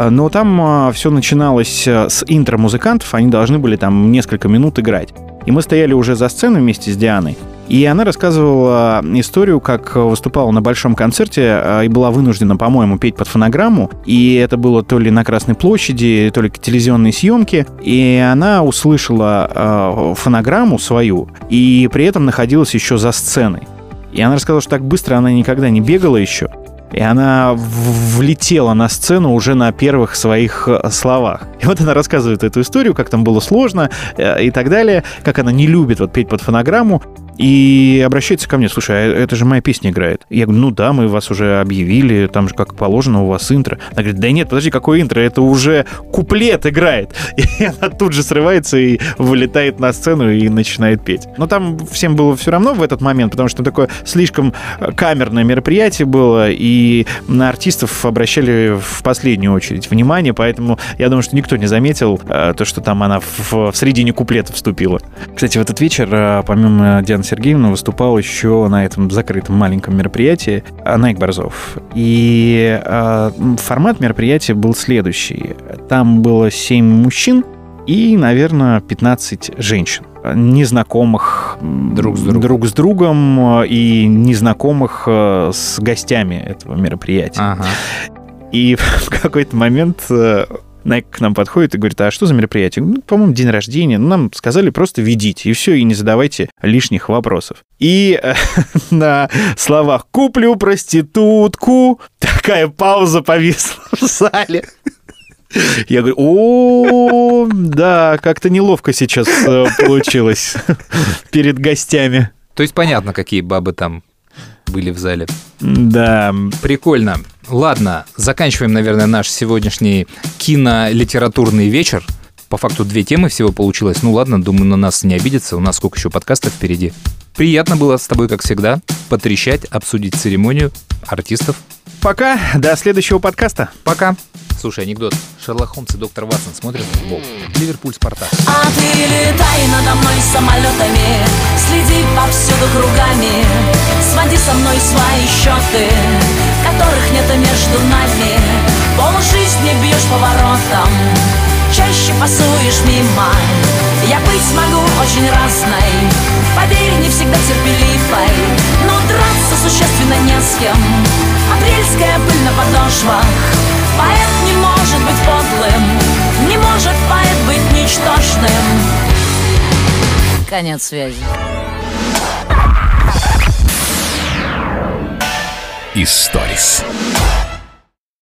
но там э, все начиналось э, с интро музыкантов, они должны были там несколько минут играть. И мы стояли уже за сценой вместе с Дианой, и она рассказывала историю, как выступала на большом концерте и была вынуждена, по-моему, петь под фонограмму. И это было то ли на Красной площади, то ли телевизионные съемки. И она услышала фонограмму свою, и при этом находилась еще за сценой. И она рассказала, что так быстро она никогда не бегала еще и она влетела на сцену уже на первых своих э, словах. И вот она рассказывает эту историю, как там было сложно э, и так далее, как она не любит вот петь под фонограмму, и обращается ко мне, слушай, а это же моя песня играет. Я говорю, ну да, мы вас уже объявили, там же как положено у вас интро. Она говорит, да нет, подожди, какое интро, это уже куплет играет. И она тут же срывается и вылетает на сцену и начинает петь. Но там всем было все равно в этот момент, потому что такое слишком камерное мероприятие было, и на артистов обращали в последнюю очередь внимание, поэтому я думаю, что никто не заметил э, то, что там она в, в середине куплета вступила. Кстати, в этот вечер, э, помимо Дианы Елена Сергеевна выступал еще на этом закрытом маленьком мероприятии Найк Борзов. И э, формат мероприятия был следующий. Там было 7 мужчин и, наверное, 15 женщин незнакомых друг с другом, друг с другом и незнакомых э, с гостями этого мероприятия. Ага. И в какой-то момент э, Найк к нам подходит и говорит, а что за мероприятие? Ну, по-моему, день рождения. Ну, нам сказали просто ведите, и все, и не задавайте лишних вопросов. И на словах «куплю проститутку» такая пауза повисла в зале. Я говорю, о, да, как-то неловко сейчас э, получилось перед гостями. То есть понятно, какие бабы там были в зале. Да. Прикольно. Ладно, заканчиваем, наверное, наш сегодняшний кинолитературный вечер. По факту две темы всего получилось. Ну ладно, думаю, на нас не обидится. У нас сколько еще подкастов впереди. Приятно было с тобой, как всегда, потрещать, обсудить церемонию артистов. Пока, до следующего подкаста. Пока. Слушай, анекдот. Шерлок Холмс и доктор Ватсон смотрят футбол. Ливерпуль, Спартак. А ты летай надо мной самолетами Следи повсюду кругами Своди со мной свои счеты Которых нет между нами Полжизни бьешь поворотом Чаще пасуешь мимо. Я быть могу очень разной. Поверь, не всегда терпеливой. Но драться существенно не с кем. Апрельская пыль на подошвах. Поэт не может быть подлым. Не может поэт быть ничтожным. Конец связи. Историс.